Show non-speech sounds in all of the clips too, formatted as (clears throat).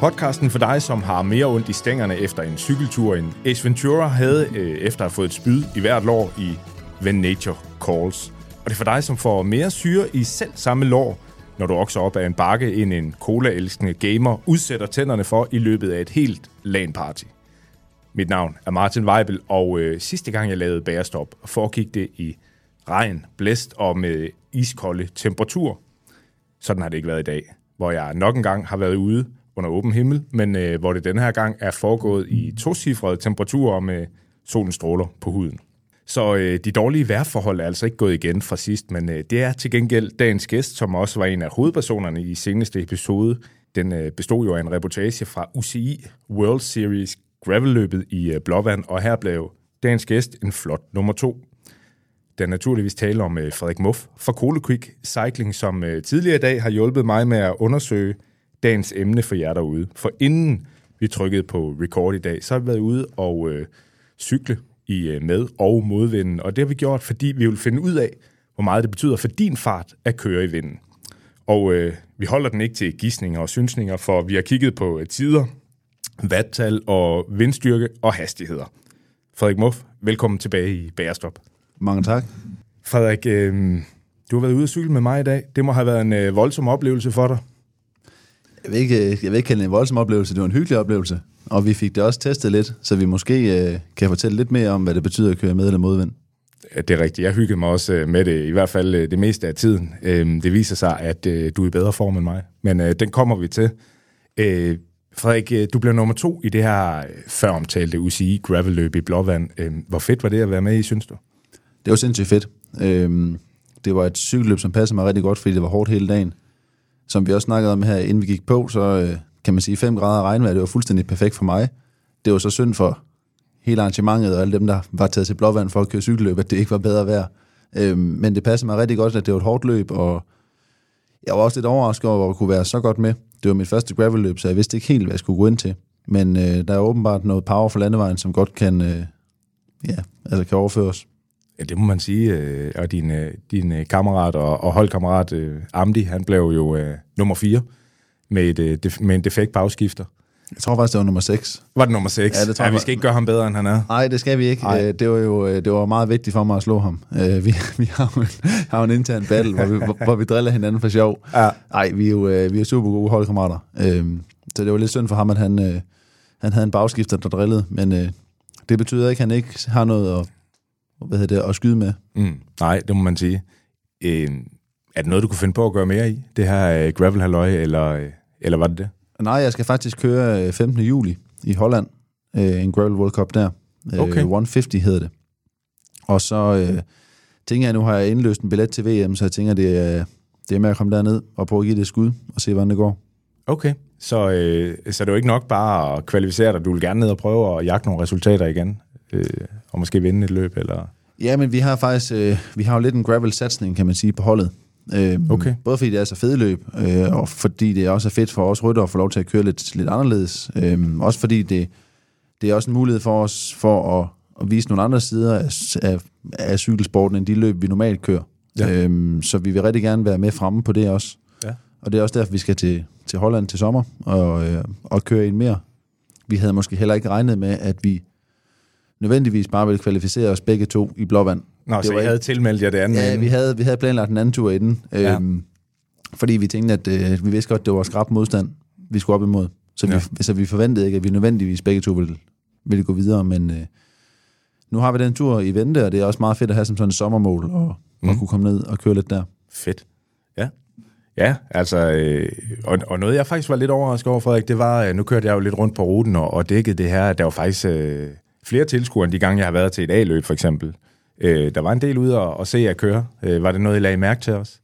Podcasten for dig, som har mere ondt i stængerne efter en cykeltur, end Ace Ventura havde øh, efter at have fået et spyd i hvert lår i When Nature Calls. Og det er for dig, som får mere syre i selv samme lår, når du også op ad en bakke, end en cola-elskende gamer udsætter tænderne for i løbet af et helt LAN-party. Mit navn er Martin Weibel, og øh, sidste gang jeg lavede bærestop, foregik det i regn, blæst og med iskolde temperatur. Sådan har det ikke været i dag, hvor jeg nok engang har været ude under åben himmel, men øh, hvor det denne her gang er foregået i tocifrede temperaturer med solen stråler på huden. Så øh, de dårlige vejrforhold er altså ikke gået igen fra sidst, men øh, det er til gengæld dagens gæst, som også var en af hovedpersonerne i seneste episode. Den øh, bestod jo af en reportage fra UCI World Series gravelløbet i øh, Blåvand, og her blev dagens gæst en flot nummer to. Der naturligvis tale om øh, Frederik Muff fra Cole Quick Cycling, som øh, tidligere i dag har hjulpet mig med at undersøge dagens emne for jer derude. For inden vi trykkede på record i dag, så har vi været ude og øh, cykle i øh, med- og modvinden. Og det har vi gjort, fordi vi vil finde ud af, hvor meget det betyder for din fart at køre i vinden. Og øh, vi holder den ikke til gissninger og synsninger, for vi har kigget på øh, tider, vattal og vindstyrke og hastigheder. Frederik Muff, velkommen tilbage i Bagerstop. Mange tak. Frederik, øh, du har været ude at cykle med mig i dag. Det må have været en øh, voldsom oplevelse for dig. Jeg vil, ikke, jeg vil ikke kalde det en voldsom oplevelse, det var en hyggelig oplevelse. Og vi fik det også testet lidt, så vi måske øh, kan fortælle lidt mere om, hvad det betyder at køre med eller modvind. Det er rigtigt. Jeg hyggede mig også øh, med det, i hvert fald øh, det meste af tiden. Øhm, Det viser sig, at øh, du er i bedre form end mig, men den kommer vi til. Frederik, du blev nummer to i det her før omtalte UCI gravelløb i Blåvand. Øh, Hvor fedt var det at være med i, synes du? Det var sindssygt fedt. Øhm, det var et cykelløb, som passede mig rigtig godt, fordi det var hårdt hele dagen. Som vi også snakkede om her, inden vi gik på, så øh, kan man sige 5 grader regnvejr, det var fuldstændig perfekt for mig. Det var så synd for hele arrangementet og alle dem, der var taget til Blåvand for at køre cykelløb, at det ikke var bedre vejr. Øhm, men det passede mig rigtig godt, at det var et hårdt løb, og jeg var også lidt overrasket over, at jeg kunne være så godt med. Det var mit første gravelløb, så jeg vidste ikke helt, hvad jeg skulle gå ind til. Men øh, der er åbenbart noget power for landevejen, som godt kan, øh, ja, altså kan overføres. Ja, det må man sige. øh, Og din, øh, din øh, kammerat og, og holdkammerat øh, Amdi, han blev jo øh, nummer 4 med, et, øh, med en defekt bagskifter. Jeg tror faktisk, det var nummer 6. Var det nummer 6? Ja, det tror ja, vi skal ikke gøre ham bedre, end han er. Nej, det skal vi ikke. Øh, Det var jo det var meget vigtigt for mig at slå ham. Vi, (laughs) vi har, jo en, har en intern battle, hvor vi, hvor, hvor vi driller hinanden for sjov. Ja. Nej, vi er jo vi er super gode holdkammerater. Øh, Så det var lidt synd for ham, at han, han havde en bagskifter, der drillede. Men det betyder ikke, at han ikke har noget at, hvad hedder det, at skyde med. Mm, nej, det må man sige. Øh, er det noget, du kunne finde på at gøre mere i? Det her øh, gravel halløj eller, øh, eller var det det? Nej, jeg skal faktisk køre øh, 15. juli i Holland. Øh, En Gravel World Cup der. Øh, Okay. 150 hedder det. Og så øh, tænker jeg, nu har jeg indløst en billet til VM, så jeg tænker, det er, det er med at komme derned og prøve at give det et skud og se, hvordan det går. Okay. Så, øh, så det er jo ikke nok bare at kvalificere dig. Du vil gerne ned og prøve at jagte nogle resultater igen. Øh, og måske vinde et løb, eller... Ja, men vi har faktisk øh, vi har jo lidt en gravel-satsning, kan man sige, på holdet. Øh, Okay. Både fordi det er så fede løb, øh, og fordi det også er fedt for os rytter at få lov til at køre lidt, lidt anderledes. Øh, også fordi det, det er også en mulighed for os for at, at vise nogle andre sider af, af, af cykelsporten, end de løb, vi normalt kører. Ja. Ja. Øh, så vi vil rigtig gerne være med fremme på det også. Ja. Og det er også derfor, vi skal til, til Holland til sommer og, øh, og køre en mere. Vi havde måske heller ikke regnet med, at vi nødvendigvis bare ville kvalificere os begge to i blåvand. Nå, Det så var I ikke- havde tilmeldt jer det andet? Ja, vi havde, vi havde planlagt en anden tur inden, Ja. øhm, fordi vi tænkte, at øh, vi vidste godt, det var skrab modstand, vi skulle op imod. Så, Ja. vi, så vi forventede ikke, at vi nødvendigvis begge to ville, ville gå videre, men øh, nu har vi den tur i vente, og det er også meget fedt at have som sådan et sommermål, og, mm. Mm. og kunne komme ned og køre lidt der. Fedt. Ja. Ja, altså, øh, og, og noget jeg faktisk var lidt overrasket over, Frederik, det var, øh, nu kørte jeg jo lidt rundt på ruten og, og dækkede det her, at der var faktisk øh, flere tilskuere, end de gange, jeg har været til et A-løb, for eksempel. Øh, der var en del ude og, og se jer køre. Øh, var det noget, I lagde mærke til os?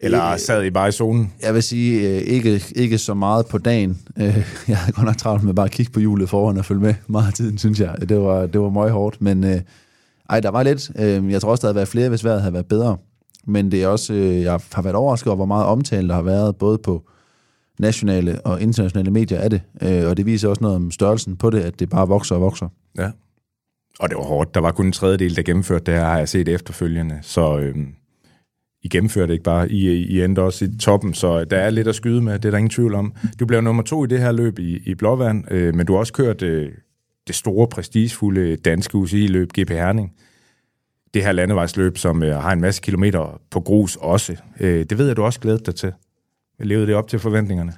Eller sad I bare i zonen? Jeg vil sige, øh, ikke, ikke så meget på dagen. Øh, (laughs) jeg havde godt nok travlt med bare at kigge på hjulet foran og følge med meget af tiden, synes jeg. Det var, det var meget hårdt, men øh, ej, der var lidt. Øh, jeg tror også, der havde været flere, hvis vejret havde været bedre. Men det er også, øh, jeg har været overrasket over, hvor meget omtale der har været, både på nationale og internationale medier af det. Øh, og det viser også noget om størrelsen på det, at det bare vokser og vokser. Ja. Og det var hårdt. Der var kun en tredjedel, der gennemførte det her, har jeg set efterfølgende. Så øh, I gennemførte ikke bare. I, I endte også i toppen, så der er lidt at skyde med. Det er der ingen tvivl om. Du blev nummer to i det her løb i, i Blåvand, øh, men du har også kørt øh, det store, prestigefulde danske UCI-løb, GP Herning. Det her landevejsløb, som øh, har en masse kilometer på grus også. Øh, det ved jeg, du også glæder dig til. Levede det op til forventningerne?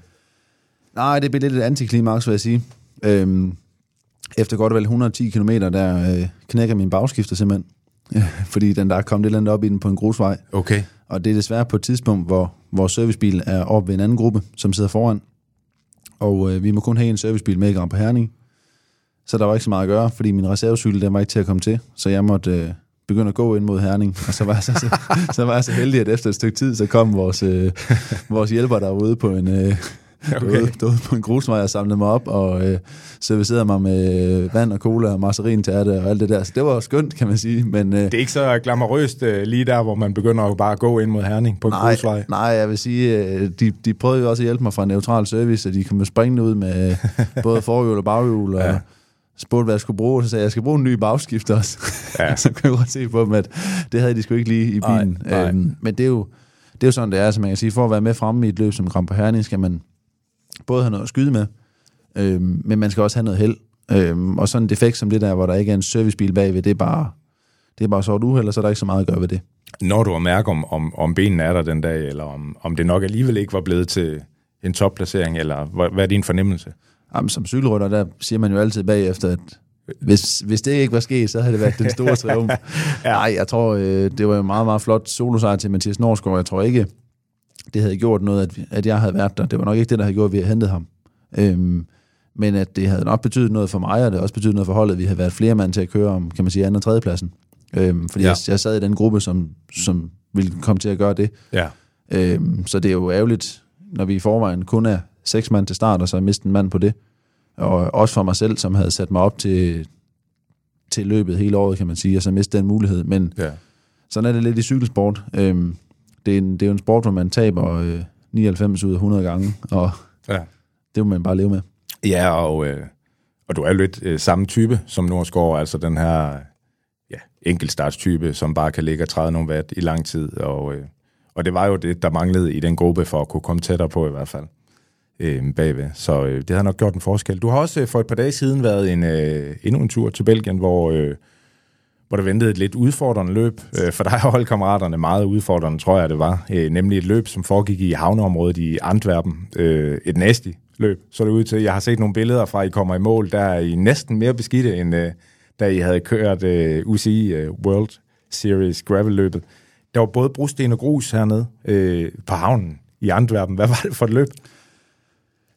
Nej, det blev lidt et antiklimaks, vil jeg sige. Øhm, efter godt vel 110 km, der øh, knækker min bagskifter simpelthen. (laughs) Fordi den der er kommet et eller andet op i den på en grusvej. Okay. Og det er desværre på et tidspunkt, hvor vores servicebil er oppe ved en anden gruppe, som sidder foran. Og øh, vi må kun have en servicebil med i Grand på Herning. Så der var ikke så meget at gøre, fordi min reservecykel, den var ikke til at komme til. Så jeg måtte øh, begynde at gå ind mod Herning. Og så var jeg så, så, så, var jeg så heldig, at efter et stykke tid, så kom vores, øh, vores hjælper derude på en... Øh, Okay. derude, derude på en grusvej og samlede mig op og øh, servicerede mig med øh, vand og cola og marcerintærte og alt det der. Så det var skønt, kan man sige. Men, øh, Det er ikke så glamourøst øh, lige der, hvor man begynder jo bare at gå ind mod Herning på en Nej, grusvej. nej, jeg vil sige, øh, de, de prøvede jo også at hjælpe mig fra neutral service, og de kom jo springende ud med (laughs) både forhjul og baghjul, og Ja. Spurgte, hvad jeg skulle bruge, og så sagde jeg, jeg skal bruge en ny bagskifter også. Ja. (laughs) Så kunne jeg godt se på dem, at det havde de sgu ikke lige i Nej, bilen. nej. Øhm, men det er, jo, det er jo sådan, det er, så man kan sige, for at være med fremme i et løb som Grand på Herning, skal man både have noget at skyde med, øhm, men man skal også have noget held. Øhm, og sådan en defekt som det der, hvor der ikke er en servicebil bagved, det er bare, det er bare så et uheld, og så er der ikke så meget at gøre ved det. Når du har mærke, om, om, om benene er der den dag, eller om, om det nok alligevel ikke var blevet til en topplacering, eller hvad, hvad er din fornemmelse? Jamen, som cykelrytter, der siger man jo altid bagefter, at hvis, hvis det ikke var sket, så havde det været den store (laughs) triumf. Nej, jeg tror, øh, det var en meget, meget flot solosejr til Mathias Norsgaard. Jeg tror ikke, det havde gjort noget, at, at jeg havde været der. Det var nok ikke det, der havde gjort, at vi havde hentet ham. Øhm, men at det havde nok betydet noget for mig, og det havde også betydet noget for holdet, vi havde været flere mand til at køre om, kan man sige, anden og tredje pladsen. Øhm, fordi ja. jeg, jeg sad i den gruppe, som, som ville komme til at gøre det. Ja. Øhm, så det er jo ærgerligt, når vi i forvejen kun er seks mand til start, og så miste en mand på det. Og også for mig selv, som havde sat mig op til, til løbet hele året, kan man sige, og så miste den mulighed. Men ja. sådan er det lidt i cykelsport. Øhm, det, er en, det er jo en sport, hvor man taber øh, 99 ud af 100 gange, og Ja, det må man bare leve med. ja og, øh, og du er lidt øh, samme type som Nordsgaard, altså den her ja, enkeltstartstype, som bare kan ligge og træde nogle watt i lang tid. Og, øh, og det var jo det, der manglede i den gruppe for at kunne komme tættere på i hvert fald øh, bagved. Så øh, det har nok gjort en forskel. Du har også øh, for et par dage siden været en, øh, endnu en tur til Belgien, hvor, øh, hvor der ventede et lidt udfordrende løb. Øh, for dig og holdkammeraterne meget udfordrende, tror jeg det var. Øh, nemlig et løb, som foregik i havneområdet i Antwerpen. Øh, et nasty løb, så det ud til. Jeg har set nogle billeder fra, at I kommer i mål. Der er I næsten mere beskidte, end øh, da I havde kørt øh, UCI øh, World Series gravel-løbet. Der var både brosten og grus hernede øh, på havnen i Antwerpen. Hvad var det for et løb?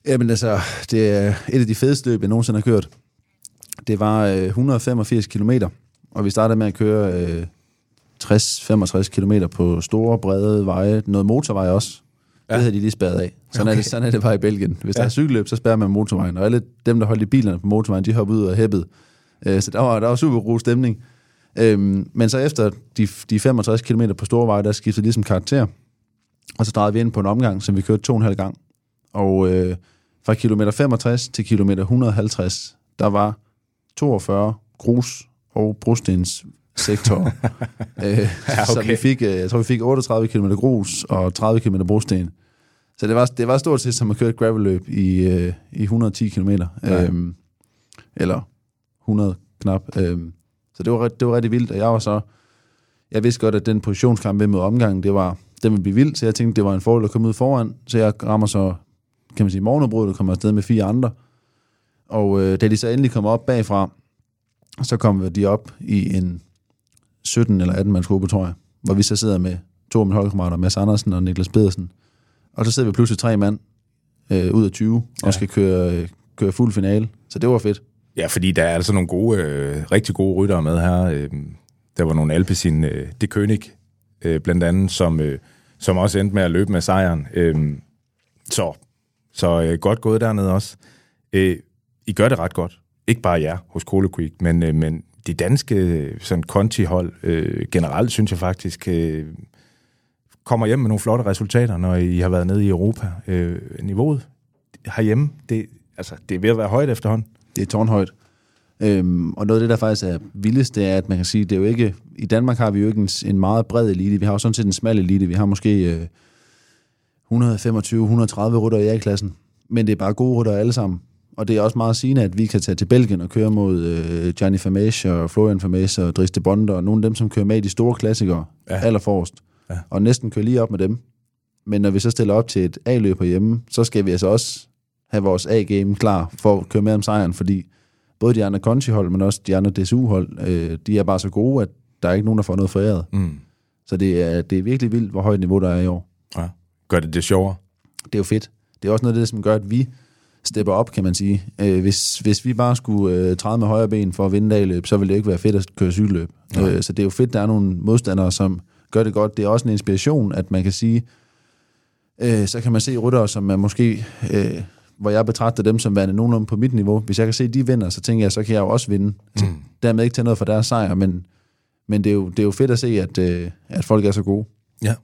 Jamen altså, det er et af de fedeste løb, jeg nogensinde har kørt. Det var øh, 185 km, og vi startede med at køre øh, 60-65 km på store, brede veje. Noget motorvej også. Ja. Det havde de lige spærret af. Sådan, okay. er det, sådan er det bare i Belgien. Hvis ja. der er cykelløb, så spærrer man motorvejen. Og alle dem, der holdt i bilerne på motorvejen, de hoppede ud og hæppede. Øh, så der var, der var super god stemning. Øhm, men så efter de, de 65 km på store veje, der skiftede ligesom karakter. Og så drejede vi ind på en omgang, som vi kørte to og en halv gang. Og øh, fra kilometer 65 til kilometer 150, der var 42 grus og brostens sektorer. (laughs) øh, ja, okay. Så vi fik, øh, jeg tror, vi fik 38 km grus og 30 km brosten. Så det var, det var stort set som at køre et gravelløb i, øh, i 110 km. Ja. Øhm, eller 100 knap. Øhm, så det var, det var rigtig vildt, og jeg var så... Jeg vidste godt, at den positionskamp ved med omgangen, det var, den ville blive vild, så jeg tænkte, det var en fordel at komme ud foran. Så jeg rammer så, kan man sige, morgenbrød, og kommer afsted med fire andre. Og øh, da de så endelig kommer op bagfra, så kom de op i en 17 eller 18 mands gruppe, tror jeg, hvor vi så sidder med to af mine holdkammerater, Mads Andersen og Niklas Pedersen. Og så sidder vi pludselig tre mand øh, ud af 20 og Ja. skal køre, øh, køre fuld finale. Så det var fedt. Ja, fordi der er altså nogle gode, øh, rigtig gode ryttere med her. Øh, der var nogle Alpecin, øh, De König, øh, blandt andet, som, øh, som også endte med at løbe med sejren. Øhm, så så øh, godt gået dernede også. Øh, I gør det ret godt. Ikke bare jer hos Cola Creek, men, øh, men de danske øh, sådan Conti-hold øh, generelt, synes jeg faktisk, øh, kommer hjem med nogle flotte resultater, når I har været nede i Europa. Øh, niveauet herhjemme, det, altså, det er ved at være højt efterhånden. Det er tårnhøjt. Øhm, og noget af det, der faktisk er vildest, det er, at man kan sige, det er jo ikke... I Danmark har vi jo ikke en, en meget bred elite. Vi har jo sådan set en smal elite. Vi har måske øh, 125-130 rytter i A-klassen. Men det er bare gode rytter alle sammen. Og det er også meget sigende, at vi kan tage til Belgien og køre mod øh, Gianni Famage og Florian Famage og Dries de Bonde og nogle af dem, som kører med i de store klassikere ja. allerforrest. Ja. Og næsten kører lige op med dem. Men når vi så stiller op til et A-løb hjemme, så skal vi altså også have vores A-game klar for at køre med om sejren, fordi både de andre Conti-hold, men også de andre DSU-hold, øh, de er bare så gode, at der er ikke nogen, der får noget foræret. Mm. Så det er, det er virkelig vildt, hvor højt niveau der er i år. Ja. Gør det det sjovere? Det er jo fedt. Det er også noget af det, som gør, at vi stepper op, kan man sige. Øh, hvis, hvis vi bare skulle øh, træde med højre ben for at vinde dagløb, så ville det ikke være fedt at køre cykelløb. Øh, så det er jo fedt, der er nogle modstandere, som gør det godt. Det er også en inspiration, at man kan sige, øh, så kan man se ryttere, som er måske, øh, hvor jeg betragter dem som værende nogenlunde på mit niveau. Hvis jeg kan se, at de vinder, så tænker jeg, så kan jeg jo også vinde. Mm. Dermed ikke tage noget for deres sejr, men, men det, er jo, det er jo fedt at se, at, øh, at folk er så gode. Ja.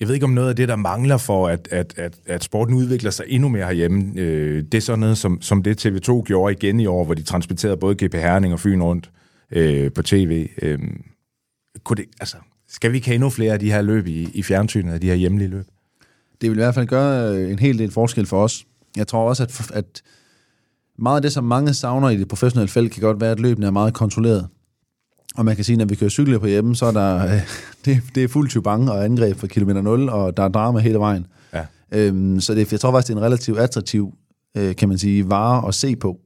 Jeg ved ikke om noget af det, der mangler for, at, at, at, at sporten udvikler sig endnu mere herhjemme. Øh, det er sådan noget, som, som det TV2 gjorde igen i år, hvor de transporterede både GP Herning og Fyn rundt øh, på tv. Øh, kunne det, altså, skal vi ikke have endnu flere af de her løb i, i fjernsynet, af de her hjemlige løb? Det vil i hvert fald gøre øh, en hel del forskel for os. Jeg tror også, at, at meget af det, som mange savner i det professionelle felt, kan godt være, at løbene er meget kontrolleret. Og man kan sige, at når vi kører cykler på hjemme, så er der, øh, (laughs) det, det er fuldt bange og angreb fra kilometer 0, og der er drama hele vejen. Ja. Øhm, så det, jeg tror faktisk, det er en relativt attraktiv, øh, kan man sige, vare at se på.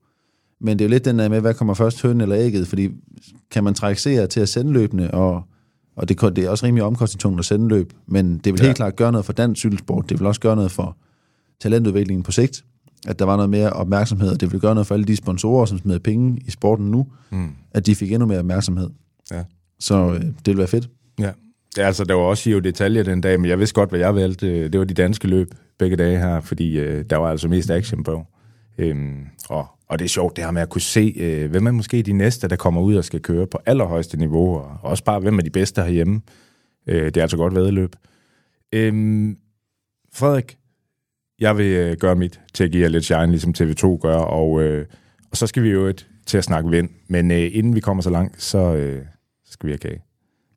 Men det er jo lidt den der med, hvad kommer først, høn eller ægget, fordi kan man trække seere til at sende løbende, og, og det, det er også rimelig omkostningstungt at sende løb, men det vil ja. helt klart gøre noget for dansk cykelsport, det vil også gøre noget for talentudviklingen på sigt, at der var noget mere opmærksomhed, og det vil gøre noget for alle de sponsorer, som smider penge i sporten nu, mm. at de fik endnu mere opmærksomhed. Ja. Så øh, det vil være fedt. Ja. ja, altså der var også jo detaljer den dag, men jeg vidste godt, hvad jeg valgte. Det var de danske løb begge dage her, fordi øh, der var altså mest action på. Øhm, og, og det er sjovt det her med at kunne se, øh, hvem er måske de næste, der kommer ud og skal køre på allerhøjeste niveau, og også bare, hvem er de bedste herhjemme. Øh, det er altså godt vedløb. Øhm, Frederik, jeg vil øh, gøre mit til at give jer lidt shine, ligesom TV2 gør, og, øh, og så skal vi jo et, til at snakke vind. Men øh, inden vi kommer så langt, så øh, skal vi have kage.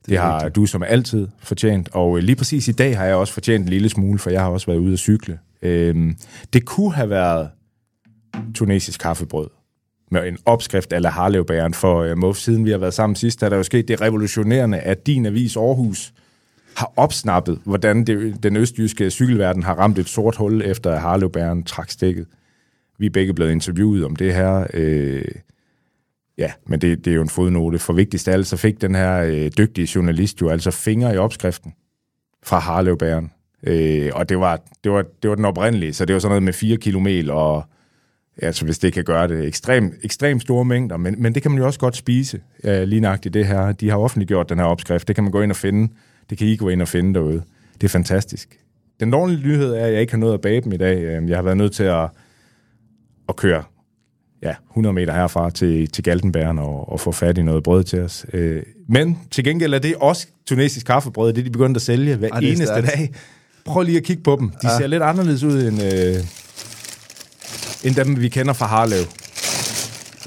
Det, det har rigtigt. du som altid fortjent, og øh, lige præcis i dag har jeg også fortjent en lille smule, for jeg har også været ude at cykle. Øh, det kunne have været tunesisk kaffebrød med en opskrift af Harlevbæren for øh, MOF. Siden vi har været sammen sidst, er der jo sket det revolutionerende, at din avis Aarhus har opsnappet, hvordan det, den østjyske cykelverden har ramt et sort hul, efter at Harlevbæren trak stikket. Vi er begge blevet interviewet om det her. Øh, ja, men det, det er jo en fodnote. For vigtigst af alt, så fik den her øh, dygtige journalist jo altså fingre i opskriften fra Harlevbæren. Øh, og det var, det, var, det var den oprindelige, så det var sådan noget med 4 km og altså hvis det kan gøre det ekstremt ekstrem store mængder, men, men det kan man jo også godt spise, øh, lige nøjagtigt det her. De har offentliggjort den her opskrift, det kan man gå ind og finde det kan I gå ind og finde derude. Det er fantastisk. Den dårlige nyhed er, at jeg ikke har noget at bage dem i dag. Øhm, jeg har været nødt til at, at køre ja, 100 meter herfra til, til Galtenbergen og, og få fat i noget brød til os. Øh, men til gengæld er det også tunesisk kaffebrød. Det er de begyndt at sælge hver Ej, eneste stærkt. dag. Prøv lige at kigge på dem. De ja. ser lidt anderledes ud end, øh, end dem, vi kender fra Harlev.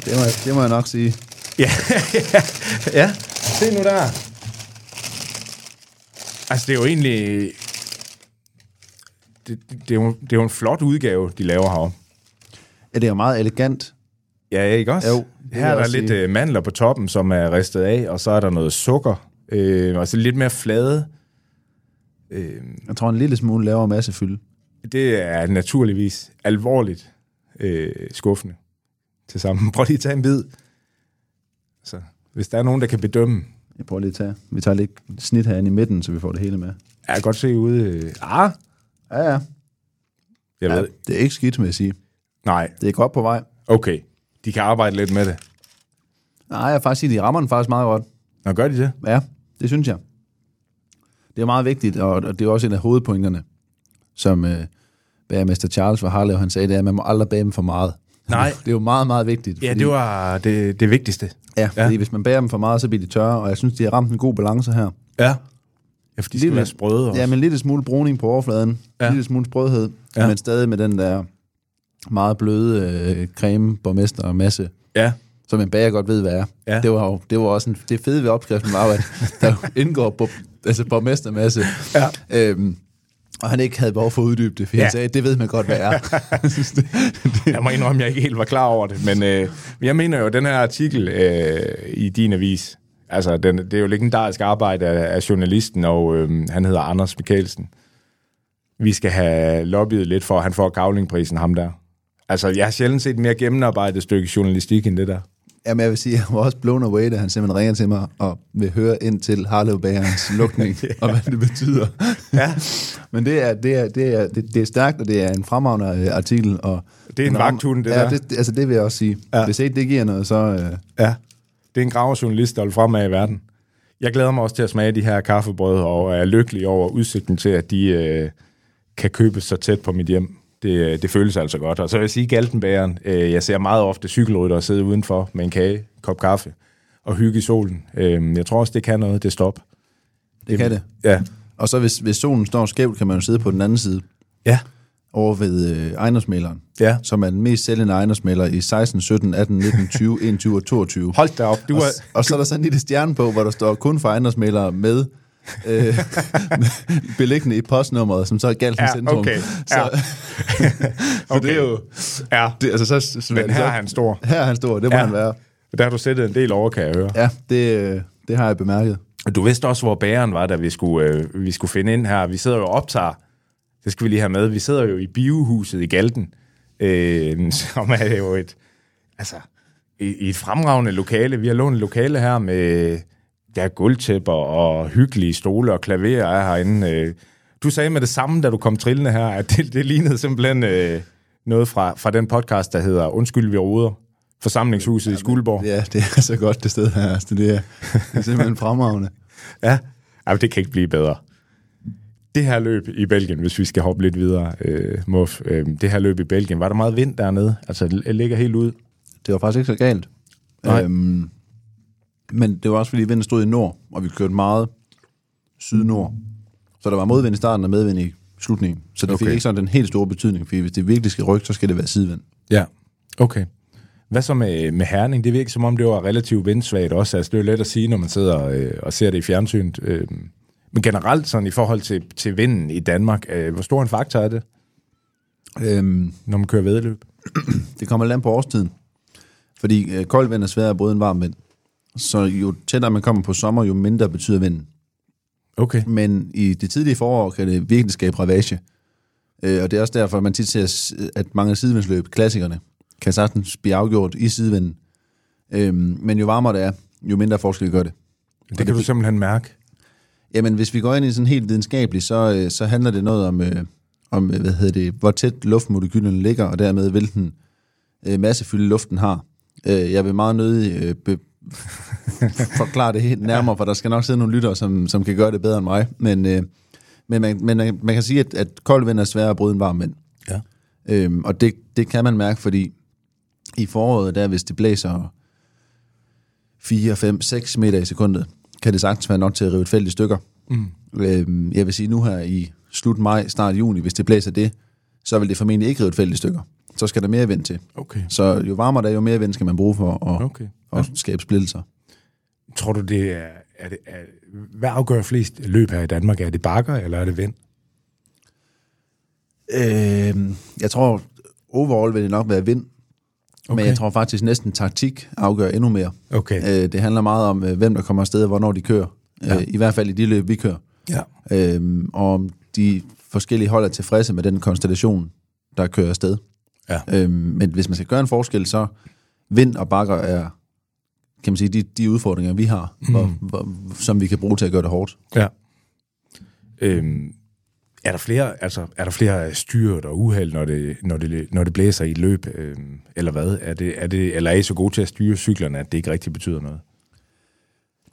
Det må, jeg, det må jeg nok sige. ja, (laughs) ja. Se nu der. Altså, det er jo egentlig... Det, det, det, er jo, det er jo en flot udgave, de laver her. Ja, det er jo meget elegant. Ja, ikke også? Jo. Her er der lidt. Øh, mandler på toppen, som er ristet af, og så er der noget sukker. Øh, altså lidt mere flade. Øh, Jeg tror, en lille smule lavere massefylde. Det er naturligvis alvorligt øh, skuffende til sammen. (laughs) Prøv lige at tage en bid. Så, hvis der er nogen, der kan bedømme, jeg prøver lige at tage. Vi tager lidt snit herinde i midten, så vi får det hele med. Jeg kan godt se ude. Ah. Ja, ja. Jeg ved. Ja, det er ikke skidt, med at sige. Nej. Det er godt på vej. Okay. De kan arbejde lidt med det. Nej, jeg faktisk sige, de rammer den faktisk meget godt. Nå, gør de det? Ja, det synes jeg. det er meget vigtigt, og, det er også en af hovedpointerne, som øh, bagermester Charles fra Harlev, han sagde, det er, at man må aldrig bage dem for meget. Nej. Det er jo meget, meget vigtigt. Ja, det var det, det vigtigste. Ja, Ja. fordi hvis man bager dem for meget, så bliver de tørre, og jeg synes, de har ramt en god balance her. Ja. Ja, for de skal være sprøde også. Ja, men en lille smule bruning på overfladen, Ja. lille smule sprødhed, Ja. men stadig med den der meget bløde øh, creme, borgmester og masse, ja. som en bager godt ved, hvad er. Ja. Det var jo det var også en, det fede ved opskriften var at der (laughs) indgår bo, altså borgmestermasse. Ja. Øhm, og han ikke havde behov for at uddybe det, for Ja. han sagde, det ved man godt, hvad er. (laughs) Jeg synes, det, Jeg må indrømme, at jeg ikke helt var klar over det, men øh, jeg mener jo, at den her artikel øh, i din avis, altså den, det er jo legendarisk arbejde af, af journalisten, og øh, han hedder Anders Mikkelsen. Vi skal have lobbyet lidt for, at han får Gavlingprisen, ham der. Altså, jeg har sjældent set et mere gennemarbejdet stykke journalistik end det der. Jamen, jeg vil sige, (laughs) jeg var også blown away, da han simpelthen ringer til mig og vil høre ind til Harlev Bagerens (laughs) lukning, ja. og hvad det betyder. Ja. (laughs) Men det er, det, er, det, er, det, det er stærkt, og det er en fremragende øh, artikel. Og Det er en vagthund, det ja, der. Det, altså, det vil jeg også sige. Ja. Hvis ikke det giver noget, så... Øh, Ja, det er en graverjournalist, der vil fremad i verden. Jeg glæder mig også til at smage de her kaffebrød, og er lykkelig over udsigten til, at de øh, kan købes så tæt på mit hjem. Det, det føles altså godt. Og så vil jeg sige, Galtenbæren, øh, jeg ser meget ofte cykelrytter sidde udenfor med en kage, kop kaffe og hygge i solen. Øh, jeg tror også, det kan noget, det stop. det kan det. Ja. Og så hvis, hvis solen står skævt, kan man jo sidde på den anden side, Ja. over ved øh, ejendomsmæleren, Ja. som er den mest sælgende ejendomsmælder i 16, 17, 18, 19, 20, 21 og 22. Hold da op. Du og, er, og så er der sådan en lille stjerne på, hvor der står kun for ejendomsmælere med øh, (laughs) beliggende i postnummeret, som så er Galten Ja, Centrum. okay. Så, Ja. så det er jo... ja. Det, altså, så, så, Men her så, er han stor. her er han stor, det må Ja. han være. Der har du sættet en del over, kan jeg høre. Ja, det, det har jeg bemærket. Du vidste også, hvor bæren var, da vi skulle, øh, vi skulle finde ind her. Vi sidder jo og optager. Det skal vi lige have med. Vi sidder jo i biohuset i Galten, øh, (laughs) som er jo et, altså, i, i et fremragende lokale. Vi har lånt et lokale her med ja, gulvtæpper og hyggelige stole og klaverer er herinde. Øh. Du sagde med det samme, da du kom trillende her, at det, det lignede simpelthen øh, noget fra, fra den podcast, der hedder Undskyld, vi roder. Forsamlingshuset i Skuldborg. Ja, det er så godt det sted her. Altså, det, er, det er simpelthen (laughs) fremragende. Ja, men det kan ikke blive bedre. Det her løb i Belgien, hvis vi skal hoppe lidt videre, øh, Muff, øh, det her løb i Belgien, var der meget vind dernede? Altså, det ligger helt ud. Det var faktisk ikke så galt. Nej. Øhm, men det var også, fordi vinden stod i nord, og vi kørte meget syd-nord. Så der var modvind i starten og medvind i slutningen. Så det okay. Fik ikke sådan den helt store betydning, fordi hvis det virkelig skal rykke, så skal det være sidevind. Ja, okay. Hvad så med, med Herning? Det virker som om, det var relativt vindsvagt også. Altså, det er jo let at sige, når man sidder øh, og ser det i fjernsynet. Øh, men generelt sådan i forhold til, til vinden i Danmark, øh, hvor stor en faktor er det, Øhm, når man kører vedløb? det kommer land på årstiden. Fordi øh, kold vind er sværere at bryde en varm vind. Så jo tættere man kommer på sommer, jo mindre betyder vinden. Okay. Men i det tidlige forår kan det virkelig skabe ravage. Øh, og det er også derfor, at man tit ser, at mange sidevindsløb, klassikerne, kan sagtens blive afgjort i sidevinden. Øhm, men jo varmere det er, jo mindre forskel gør det. Det kan du simpelthen mærke. Jamen, hvis vi går ind i sådan helt videnskabeligt, så, øh, så handler det noget om, øh, om øh, hvad hedder det, hvor tæt luftmolekylerne ligger, og dermed hvilken øh, massefylde luften har. Øh, jeg vil meget nødig øh, be- (laughs) forklare det helt nærmere, for der skal nok sidde nogle lyttere, som, som kan gøre det bedre end mig. Men, øh, men, man, men man man kan sige, at, at kold vind er sværere at bryde en varm vind. Ja. Øhm, og det, det kan man mærke, fordi i foråret, der hvis det blæser 4, 5, 6 meter i sekundet, kan det sagtens være nok til at rive et felt i stykker. Mm. Øhm, jeg vil sige nu her i slut maj, start juni, hvis det blæser det, så vil det formentlig ikke rive et felt i stykker. Så skal der mere vind til. Okay. Så jo varmere der er, jo mere vind skal man bruge for at, Okay. At skabe splittelser. Tror du, det er, er, det, er... Hvad afgør flest løb her i Danmark? Er det bakker, eller er det vind? Øhm, jeg tror, overall vil det nok være vind. Okay. Men jeg tror faktisk næsten taktik afgør endnu mere. Okay. Øh, det handler meget om, øh, hvem der kommer afsted, og hvornår de kører. Ja. Øh, I hvert fald i de løb, vi kører. Ja. Øhm, og om de forskellige hold er tilfredse med den konstellation, der kører afsted. Ja. Øhm, men hvis man skal gøre en forskel, så vind og bakker er kan man sige, de, de udfordringer, vi har, mm. hvor, hvor, som vi kan bruge til at gøre det hårdt. Ja. Øhm, er der flere, altså, er der flere styrt og uheld, når det, når det, når det blæser i et løb, øhm, eller hvad? Er det, er det, eller er I så gode til at styre cyklerne, at det ikke rigtig betyder noget?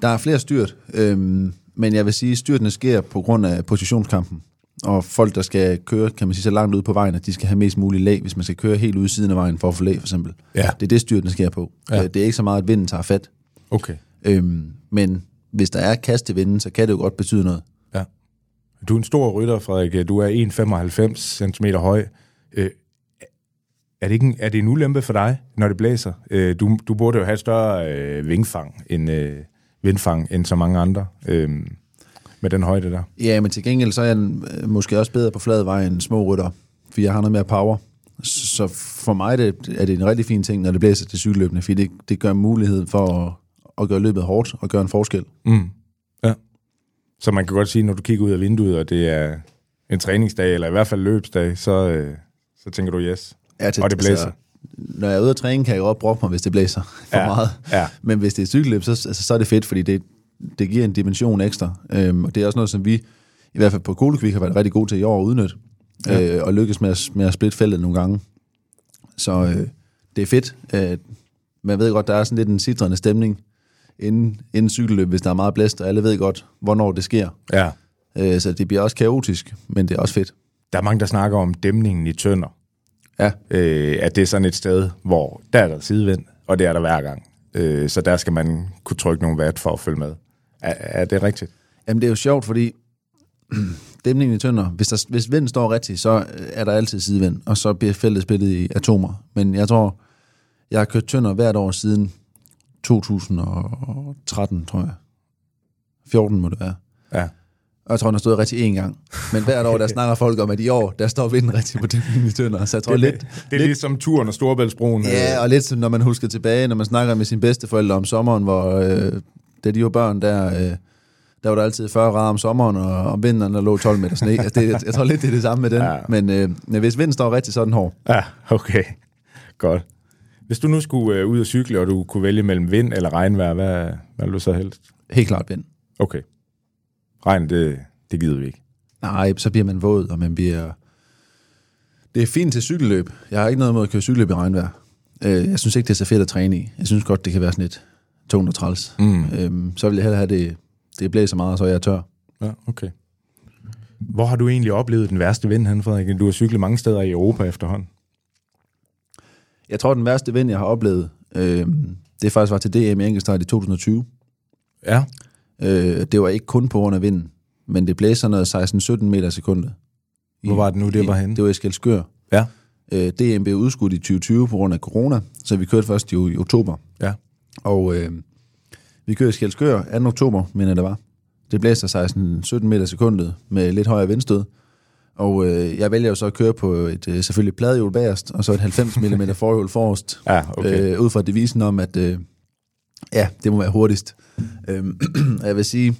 Der er flere styrt. Øhm, men jeg vil sige, at styrtene sker på grund af positionskampen. Og folk, der skal køre, kan man sige, så langt ud på vejen, at de skal have mest muligt lag, hvis man skal køre helt ude siden af vejen for at få lag, for eksempel. Ja. Det er det, styrtene sker på. Ja. Ja. Det er ikke så meget, at vinden tager fat. Okay. Øhm, men hvis der er kast til vinden, så kan det jo godt betyde noget. Ja. Du er en stor rytter, Frederik. Du er 1,95 cm høj. Øh, er, det ikke en, er det en ulempe for dig, når det blæser? Øh, du, du burde jo have et større øh, vingfang end, øh, vindfang end så mange andre øh, med den højde der. Ja, men til gengæld så er jeg øh, måske også bedre på flad vej end små rytter, fordi jeg har noget mere power. Så for mig det, er det en rigtig fin ting, når det blæser til cykelløbende, fordi det, det gør mulighed for at, at gøre løbet hårdt og gøre en forskel. Mm. Ja. Så man kan godt sige, når du kigger ud af vinduet, og det er en træningsdag, eller i hvert fald løbsdag, så, øh, så tænker du yes. Ja, til, Og det blæser. Altså, når jeg er ude at træne, kan jeg godt brokke mig, hvis det blæser for Ja, meget. ja. Men hvis det er cykelløb, så, altså, så er det fedt, fordi det, det giver en dimension ekstra. Øhm, og det er også noget, som vi, i hvert fald på Kolekvik, har været rigtig gode til i år at udnytte. Ja. Øh, og lykkes med at, med at splitte feltet nogle gange. Så øh, det er fedt. Øh, man ved godt, der er sådan lidt en sidrende stemning inden, inden cykelløb, hvis der er meget blæst, og alle ved godt, hvornår det sker. Ja. Øh, så det bliver også kaotisk, men det er også fedt. Der er mange, der snakker om dæmningen i Tønder. Ja, øh, at det er sådan et sted, hvor der er der sidevind, og det er der hver gang. Øh, så der skal man kunne trykke nogle watt for at følge med. Er, er det rigtigt? Jamen, det er jo sjovt, fordi dæmningen i tønder, hvis, der, hvis vinden står rigtigt, så er der altid sidevind, og så bliver feltet spillet i atomer. Men jeg tror, jeg har kørt tønder hvert år siden 2013, tror jeg. 14 må det være. Ja. Og jeg tror, den har stået rigtig én gang. Men hvert år, der snakker folk om, at i år, der står vinden rigtig på dæmningen i tønder. Så jeg tror Det, lidt, lidt, det er lidt, ligesom turen og Storebæltsbroen. Ja, øh, og lidt som når man husker tilbage, når man snakker med sine bedsteforældre om sommeren, hvor øh, da de var børn, der, øh, der var der altid 40 grader om sommeren, og om vinteren der lå 12 meter sne. Altså, det, jeg, tror lidt, det er det samme med den. Ja. Men øh, hvis vinden står rigtigt, så er den hård. Ja, okay. Godt. Hvis du nu skulle øh, ud og cykle, og du kunne vælge mellem vind eller regnvejr, hvad, hvad vil du så helst? Helt klart vind. Okay. Regn, det, det gider vi ikke. Nej, så bliver man våd, og man bliver... Det er fint til cykelløb. Jeg har ikke noget mod at køre cykelløb i regnvejr. Øh, jeg synes ikke, det er så fedt at træne i. Jeg synes godt, det kan være sådan lidt tungt og træls. Mm. Øhm, så vil jeg hellere have det, det blæser meget, så jeg er tør. Ja, okay. Hvor har du egentlig oplevet den værste vind, han, Frederik? Du har cyklet mange steder i Europa efterhånden. Jeg tror, den værste vind, jeg har oplevet, øh, det faktisk var til DM i enkeltstart i 2020. Ja. Øh, det var ikke kun på grund af vinden, men det blæser noget 16-17 meter sekundet. Hvor var det nu, det i- var henne? Det var i Skelskør. Ja. Øh, DM blev udskudt i 2020 på grund af corona, så vi kørte først i, i oktober. Ja. Og øh, vi kørte i Skelskør 2. oktober, mener det var. Det blæser 16-17 meter sekundet med lidt højere vindstød. Og øh, jeg vælger jo så at køre på et øh, selvfølgelig pladehjul bagerst, og så et 90 mm forhjul forrest. (laughs) Ja, okay. Øh, ud fra devisen om, at øh, ja, det må være hurtigst. (clears throat) Og jeg vil sige,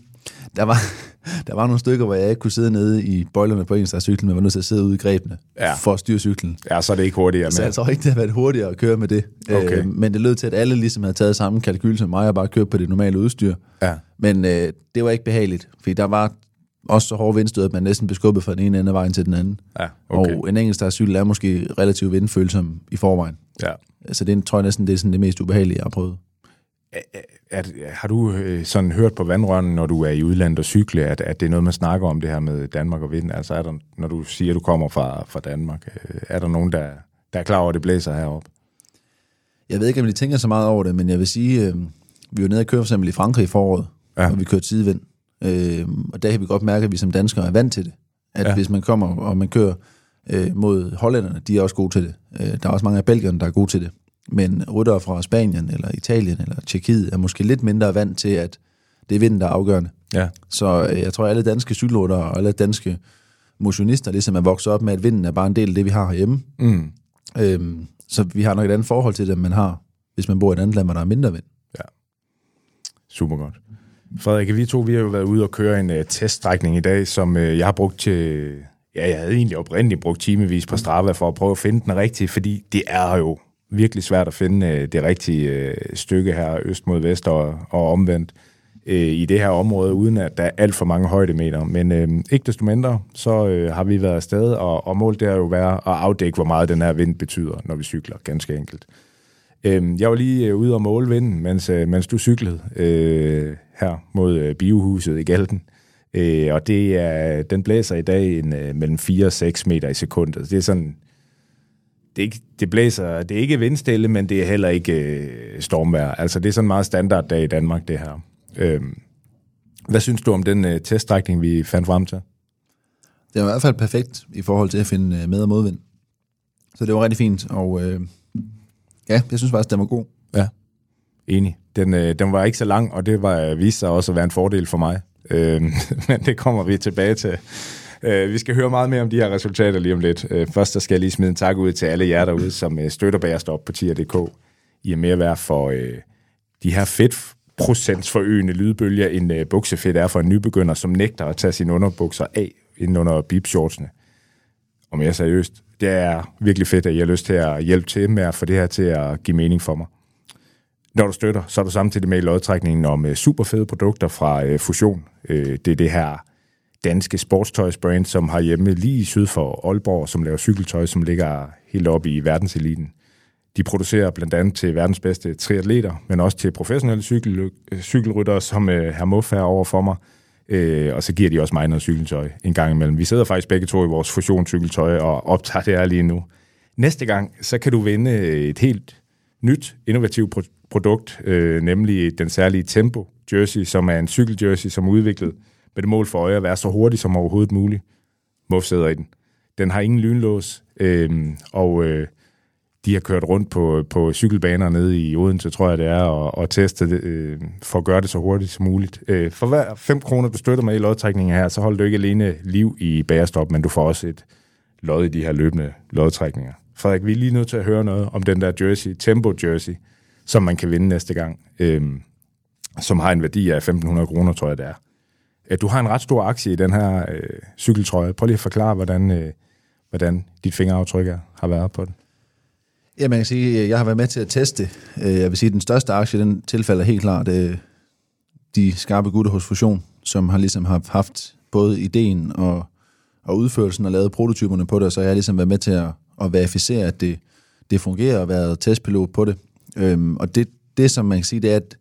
der var, (laughs) der var nogle stykker, hvor jeg ikke kunne sidde nede i bøjlerne på enkeltstartscyklen, men var nødt til at sidde ude i grebene Ja. for at styre cyklen. Ja, så er det ikke hurtigere Så med. jeg tror ikke, det har været hurtigere at køre med det. Okay. Øh, men det lød til, at alle ligesom havde taget samme kalkyl som mig, og bare kørt på det normale udstyr. Ja. Men øh, det var ikke behageligt, fordi der var også så hård vindstød, at man næsten blev skubbet fra den ene ende af vejen til den anden. Ja, okay. Og en enkeltstartscykel er måske relativt vindfølsom i forvejen. Ja. Så det tror jeg næsten, det er sådan det mest ubehagelige, jeg har prøvet. Er, har du øh, sådan hørt på vandrørene, når du er i udlandet og cykle, at, at det er noget, man snakker om det her med Danmark og vind? Altså er der, når du siger, at du kommer fra, fra Danmark, øh, er der nogen, der, der er klar over, at det blæser heroppe? Jeg ved ikke, om de tænker så meget over det, men jeg vil sige, øh, vi var nede og køre for eksempel i Frankrig i foråret, Ja. og vi kørte sidevind. Øh, og der kan vi godt mærke, at vi som danskere er vant til det. At ja. hvis man kommer og man kører øh, mod hollænderne, de er også gode til det. Øh, der er også mange af belgierne, der er gode til det. Men ryttere fra Spanien eller Italien eller Tjekkiet er måske lidt mindre vant til, at det er vinden, der er afgørende. Ja. Så øh, jeg tror, at alle danske cykelryttere og alle danske motionister ligesom er vokset op med, at vinden er bare en del af det, vi har herhjemme. Mm. Øhm, så vi har nok et andet forhold til det, man har, hvis man bor i et andet land, hvor der er mindre vind. Super godt. Frederik, vi to vi har jo været ude og køre en uh, teststrækning i dag, som uh, jeg har brugt til... Ja, jeg havde egentlig oprindeligt brugt timevis på Strava for at prøve at finde den rigtige, fordi det er jo virkelig svært at finde øh, det rigtige øh, stykke her øst mod vest og, og omvendt øh, i det her område, uden at der er alt for mange højdemeter. Men øh, ikke desto mindre, så øh, har vi været afsted, og, og målet det er jo være at afdække, hvor meget den her vind betyder, når vi cykler, ganske enkelt. Øh, jeg var lige øh, ude og måle vinden, mens, øh, mens du cyklede øh, her mod øh, biohuset i Galten. Øh, og det er, den blæser i dag en, øh, mellem 4 og 6 meter i sekundet. Det er sådan, det, ikke, det blæser, det er ikke vindstille, men det er heller ikke øh, stormvejr. Altså det er sådan en meget standard dag i Danmark, det her. Øh, hvad synes du om den øh, teststrækning, vi fandt frem til? Det var i hvert fald perfekt i forhold til at finde øh, med- og modvind. Så det var rigtig fint, og øh, ja, jeg synes faktisk, den var god. Ja, enig. Den, øh, den var ikke så lang, og det var viste sig også at være en fordel for mig. Øh, (laughs) men det kommer vi tilbage til. Øh, vi skal høre meget mere om de her resultater lige om lidt. Øh, først så skal jeg lige smide en tak ud til alle jer derude, som øh, støtter Bagerstop på tier.dk. I er mere værd for øh, de her fedt procentsforøgende lydbølger, end øh, buksefedt er for en nybegynder, som nægter at tage sine underbukser af inden under bibshortsene. Og mere seriøst, det er virkelig fedt, at I har lyst til at hjælpe til med at få det her til at give mening for mig. Når du støtter, så er du samtidig med i lodtrækningen om øh, super fede produkter fra øh, Fusion. Øh, det er det her danske sportstøjsbrand, som har hjemme lige syd for Aalborg, som laver cykeltøj, som ligger helt oppe i verdenseliten. De producerer blandt andet til verdens bedste triatleter, men også til professionelle cykel, øh, cykelryttere, som øh, her Muff er over for mig. Øh, og så giver de også mig noget cykeltøj en gang imellem. Vi sidder faktisk begge to i vores fusionscykeltøj og optager det her lige nu. Næste gang, så kan du vinde øh, et helt nyt, innovativt pro- produkt, øh, nemlig den særlige Tempo Jersey, som er en cykeljersey, som er udviklet med det mål for øje at være så hurtig som overhovedet muligt. Muff sidder i den. Den har ingen lynlås, øh, og øh, de har kørt rundt på, på cykelbaner nede i Odense, tror jeg det er, og, og testet det, øh, for at gøre det så hurtigt som muligt. Øh, for hver 5 kroner, du støtter mig i lodtrækningen her, så holder du ikke alene liv i bagerstop, men du får også et lod i de her løbende lodtrækninger. Frederik, vi er lige nødt til at høre noget om den der jersey, Tempo Jersey, som man kan vinde næste gang, øh, som har en værdi af 1.500 kroner, tror jeg det er. Du har en ret stor aktie i den her øh, cykeltrøje. Prøv lige at forklare, hvordan, øh, hvordan dit fingeraftryk er, har været på den. Ja, man kan sige, at jeg har været med til at teste. Øh, jeg vil sige, at den største aktie, den tilfælder helt klart øh, de skarpe gutter hos Fusion, som har ligesom har haft både ideen og, og udførelsen og lavet prototyperne på det, så jeg har ligesom været med til at, at verificere, at det, det fungerer og været testpilot på det. Øhm, og det, det, som man kan sige, det er, at,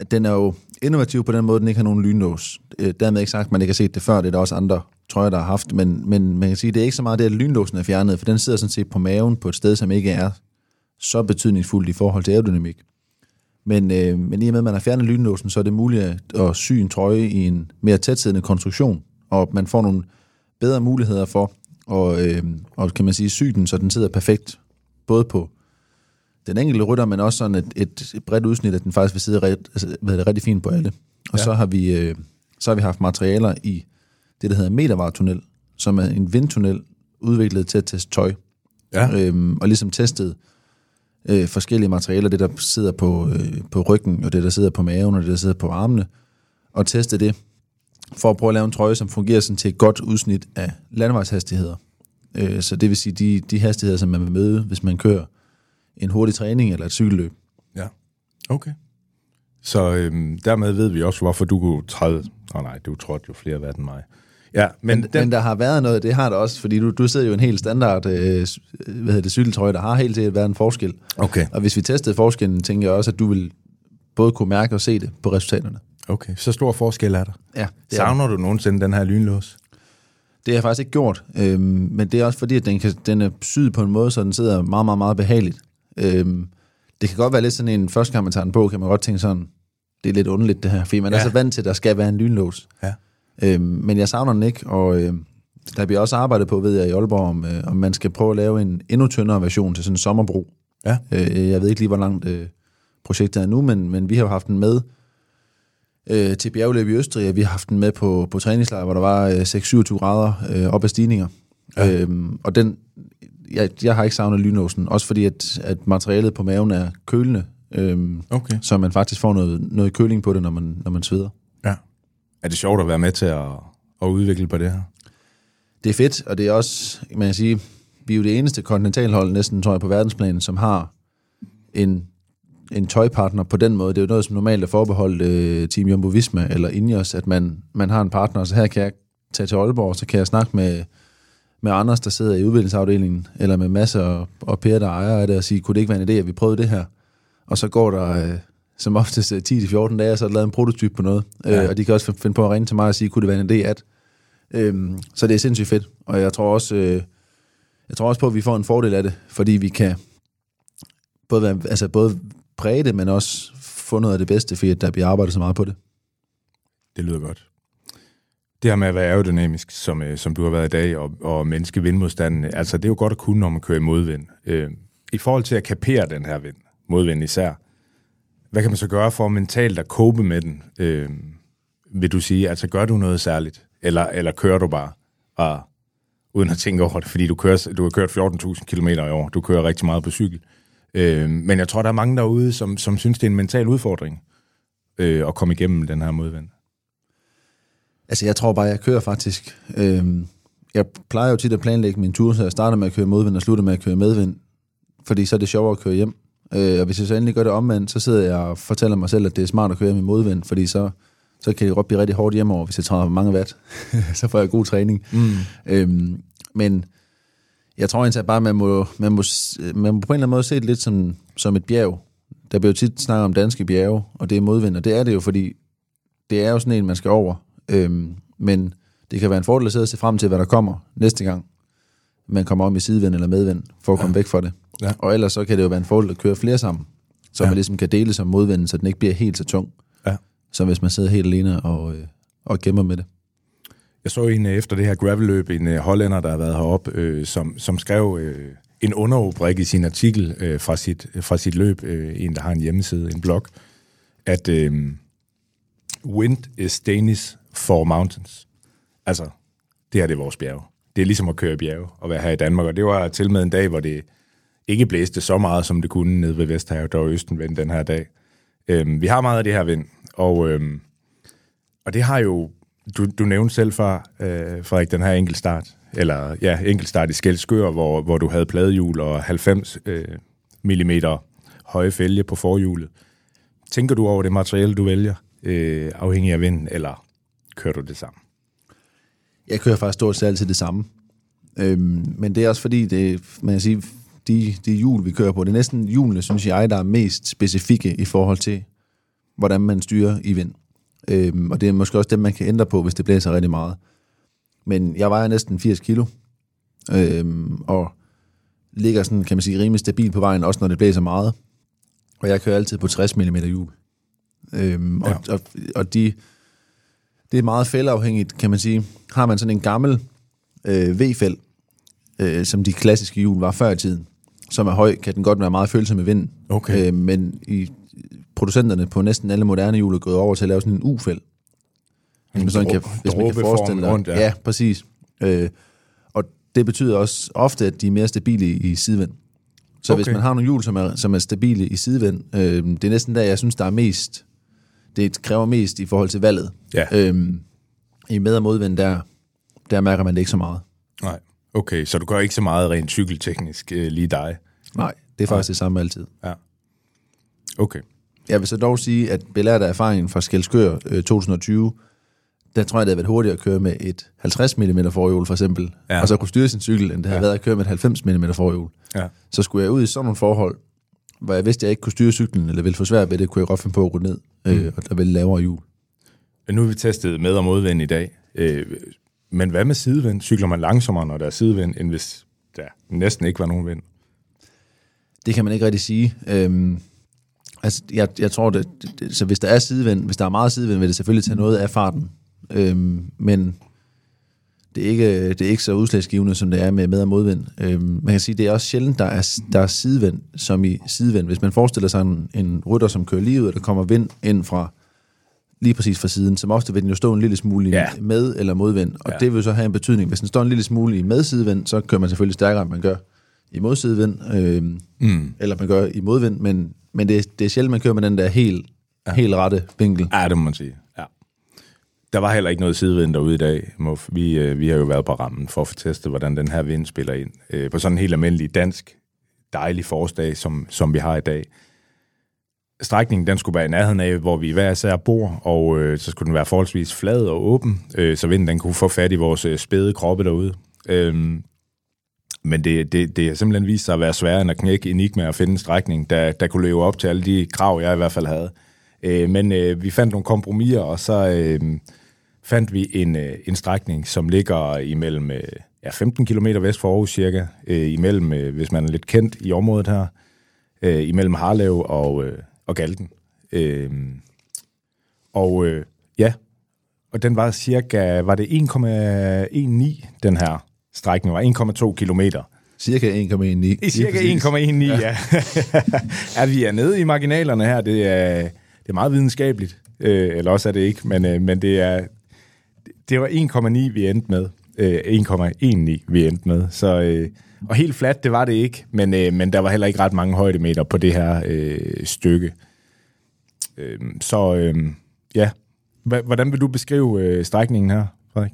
at den er jo innovativ på den måde, den ikke har nogen lynlås. Øh, Dermed ikke sagt, at man ikke har set det før, det er der også andre trøjer, der har haft, men, men man kan sige, det er ikke så meget det, at lynlåsen er fjernet, for den sidder sådan set på maven på et sted, som ikke er så betydningsfuldt i forhold til aerodynamik. Men, øh, men i og med, at man har fjernet lynlåsen, så er det muligt at, at sy en trøje i en mere tætsiddende konstruktion, og man får nogle bedre muligheder for at, øh, og kan man sige, sy den, så den sidder perfekt, både på den enkelte rytter, men også sådan et, et bredt udsnit, at den faktisk vil sidde ret, altså, hvad er det, rigtig fint på alle. Og ja. så, har vi, øh, så har vi haft materialer i det, der hedder metervartunnel, som er en vindtunnel udviklet til at teste tøj. Ja. Øhm, og ligesom testet øh, forskellige materialer, det der sidder på, øh, på ryggen, og det der sidder på maven, og det der sidder på armene, og teste det, for at prøve at lave en trøje, som fungerer sådan til et godt udsnit af landevejshastigheder. Øh, så det vil sige, de, de hastigheder, som man vil møde, hvis man kører en hurtig træning eller et cykelløb. Ja, okay. Så øhm, dermed ved vi også, hvorfor du kunne træde... Åh oh, nej, du trådte jo flere værd end mig. Ja, men, Men, den, men der har været noget, det har der også, fordi du, du sidder jo en helt standard øh, s- hvad hedder det, cykeltrøje, der har helt sikkert været en forskel. Okay. Og hvis vi testede forskellen, tænker jeg også, at du vil både kunne mærke og se det på resultaterne. Okay, så stor forskel er der. Ja, det er, Savner du nogensinde den her lynlås? det har jeg faktisk ikke gjort, øhm, men det er også fordi, at den, kan, den er syet på en måde, så den sidder meget, meget, meget behageligt. Øhm, det kan godt være lidt sådan en, første gang man tager den på, kan man godt tænke sådan, det er lidt underligt det her, fordi man. Ja. er så vant til, at der skal være en lynlås. Ja. Øhm, men jeg savner den ikke, og øh, der bliver også arbejdet på, ved jeg, i Aalborg, om, øh, om man skal prøve at lave en endnu tyndere version til sådan en sommerbro. Ja. Øh, jeg ved ikke lige, hvor langt øh, projektet er nu, men, men vi har jo haft den med øh, til bjergløb i Østrig, og vi har haft den med på, på træningslejr, hvor der var øh, 6-27 grader øh, op ad stigninger. Ja. Øhm, og den, jeg, jeg har ikke savnet lynåsen, også fordi, at, at materialet på maven er kølende, øhm, Okay. så man faktisk får noget, noget køling på det, når man, når man sveder. Ja. Er det sjovt at være med til at, at udvikle på det her? Det er fedt, og det er også, man kan sige, vi er jo det eneste kontinentalhold næsten, tror jeg, på verdensplanen, som har en, en tøjpartner på den måde. Det er jo noget, som normalt er forbeholdt øh, Team Jumbo Visma eller Ineos, at man, man har en partner, så her kan jeg tage til Aalborg, så kan jeg snakke med, med Anders, der sidder i udviklingsafdelingen, eller med masser og, og Per, der ejer af det, og sige, kunne det ikke være en idé, at vi prøvede det her? og så går der øh, som oftest øh, 10-14 dage, og så er der lavet en prototype på noget. Ja. Øh, og de kan også finde på at ringe til mig og sige, kunne det være en idé at... Øhm, så det er sindssygt fedt, og jeg tror også, øh, jeg tror også på, at vi får en fordel af det, fordi vi kan både, være, altså både præge det, men også få noget af det bedste, fordi der bliver arbejdet så meget på det. Det lyder godt. Det her med at være aerodynamisk, som, øh, som du har været i dag, og, og menneske vindmodstanden, altså det er jo godt at kunne, når man kører i modvind. Øh, I forhold til at kapere den her vind, modvind især, hvad kan man så gøre for mentalt at cope med den? Øh, vil du sige, altså gør du noget særligt? Eller, eller kører du bare, og, uden at tænke over det, fordi du, kører, du har kørt 14.000 km i år, du kører rigtig meget på cykel. Øh, men jeg tror, der er mange derude, som, som synes, det er en mental udfordring øh, at komme igennem den her modvind. Altså, jeg tror bare, jeg kører faktisk. Øhm, jeg plejer jo tit at planlægge min tur, så jeg starter med at køre modvind og slutter med at køre medvind, fordi så er det sjovere at køre hjem. Øh, og hvis jeg så endelig gør det omvendt, så sidder jeg og fortæller mig selv, at det er smart at køre med modvind, fordi så, så kan det godt blive rigtig hårdt hjemover, hvis jeg træder mange watt. (laughs) så får jeg god træning. Mm. Øhm, men jeg tror egentlig bare, at man må, man, må, man må på en eller anden måde se det lidt som, som et bjerg. Der bliver jo tit snakket om danske bjerge, og det er modvind, og det er det jo, fordi det er jo sådan en, man skal over. Øhm, men det kan være en fordel at sidde og se frem til, hvad der kommer næste gang, man kommer om i sidevind eller medvind, for at komme ja. væk fra det. Ja. Og ellers så kan det jo være en fordel at køre flere sammen, så ja. man ligesom kan dele som modvind, så den ikke bliver helt så tung, ja. som hvis man sidder helt alene og, øh, og gemmer med det. Jeg så en øh, efter det her gravelløb, en øh, hollænder, der har været heroppe, øh, som, som skrev øh, en underrubrik i sin artikel øh, fra, sit, fra sit løb, øh, en der har en hjemmeside, en blog, at øh, wind is Danish for mountains. Altså, det her det er vores bjerge. Det er ligesom at køre i bjerge og være her i Danmark, og det var til med en dag, hvor det ikke blæste så meget, som det kunne nede ved Vesthavet og Østenvind den her dag. Øhm, vi har meget af det her vind, og, øhm, og det har jo, du, du nævnte selv før, øh, Frederik, den her enkeltstart, eller ja, enkeltstart i Skelskør, hvor, hvor du havde pladehjul og 90 øh, mm høje fælge på forhjulet. Tænker du over det materiale, du vælger, øh, afhængig af vind, eller kører du det samme? Jeg kører faktisk stort set altid det samme. Øhm, men det er også fordi, det, man kan sige, de, de hjul, vi kører på, det er næsten hjulene, synes jeg, der er mest specifikke i forhold til, hvordan man styrer i vind. Øhm, og det er måske også dem, man kan ændre på, hvis det blæser rigtig meget. Men jeg vejer næsten 80 kilo, øhm, og ligger sådan, kan man sige, rimelig stabil på vejen, også når det blæser meget. Og jeg kører altid på 60 mm hjul. Øhm, ja. og, og, og de, det er meget fældeafhængigt, kan man sige. Har man sådan en gammel øh, V-fæld, øh, som de klassiske hjul var før i tiden, som er høj, kan den godt være meget følsom med vind. Okay. Øh, men i producenterne på næsten alle moderne hjul er gået over til at lave sådan en U-fæld. Hvis man, sådan kan, hvis man kan forestille. Rundt, ja. ja, præcis. Øh, og det betyder også ofte, at de er mere stabile i sidevind. Så okay. hvis man har nogle hjul, som er, som er stabile i sidevind, øh, det er næsten der, jeg synes, der er mest det kræver mest i forhold til valget. Ja. Øhm, I med- og modvind, der, der mærker man det ikke så meget. Nej, okay, så du gør ikke så meget rent cykelteknisk øh, lige dig? Nej, det er faktisk Nej. det samme altid. Ja. Okay. Jeg vil så dog sige, at belært af erfaringen fra Skelskør øh, 2020, der tror jeg, det havde været hurtigere at køre med et 50 mm forhjul for eksempel, ja. og så kunne styre sin cykel, end det havde ja. været at køre med et 90 mm forhjul. Ja. Så skulle jeg ud i sådan nogle forhold, hvor jeg vidste, at jeg ikke kunne styre cyklen, eller ville få svært ved det, kunne jeg godt finde på at gå ned øh, mm. og der ville lavere hjul. Nu har vi testet med- og modvind i dag. Øh, men hvad med sidevind? Cykler man langsommere, når der er sidevind, end hvis der næsten ikke var nogen vind? Det kan man ikke rigtig sige. Øhm, altså, jeg, jeg tror, det, det, så hvis der er sidevind, hvis der er meget sidevind, vil det selvfølgelig tage noget af farten. Øhm, men det er, ikke, det er ikke så udslagsgivende, som det er med med- og modvind. Øhm, man kan sige, det er også sjældent, der er, der er sidevind, som i sidevind. Hvis man forestiller sig en, en rytter, som kører lige ud, og der kommer vind ind fra lige præcis fra siden, som ofte vil den jo stå en lille smule ja. med- eller modvind, og ja. det vil så have en betydning. Hvis den står en lille smule i med-sidevind, så kører man selvfølgelig stærkere, end man gør i modsidevind, øh, mm. eller man gør i modvind, men, men det, er, det er sjældent, man kører med den der helt, ja. helt rette vinkel. Ja, det må man sige. Der var heller ikke noget sidevind derude i dag, Muff. Vi, øh, vi har jo været på rammen for at få testet, hvordan den her vind spiller ind. Øh, på sådan en helt almindelig dansk, dejlig forårsdag, som, som vi har i dag. Strækningen den skulle være i nærheden af, hvor vi hver især bor, og øh, så skulle den være forholdsvis flad og åben, øh, så vinden den kunne få fat i vores øh, spæde kroppe derude. Øh, men det, det, det har simpelthen vist sig at være sværere end at knække Enigma og finde en strækning, der, der kunne leve op til alle de krav, jeg i hvert fald havde. Øh, men øh, vi fandt nogle kompromiser, og så øh, fandt vi en, øh, en strækning, som ligger imellem øh, ja, 15 km vest for Aarhus cirka, øh, imellem, hvis man er lidt kendt i området her, imellem Harlev og, og Galten. Og ja, og den var cirka, var det 1,19 den her strækning, var 1,2 kilometer. Cirka 1,19. I cirka 1,19, ja. (laughs) ja. vi er nede i marginalerne her, det er, det er meget videnskabeligt, øh, eller også er det ikke, men, øh, men det er, det var 1,9 vi endte med. Øh, 1,19 vi endte med, så... Øh, og helt fladt, det var det ikke, men, øh, men der var heller ikke ret mange højdemeter på det her øh, stykke. Øh, så øh, ja, hvordan vil du beskrive øh, strækningen her, Frederik?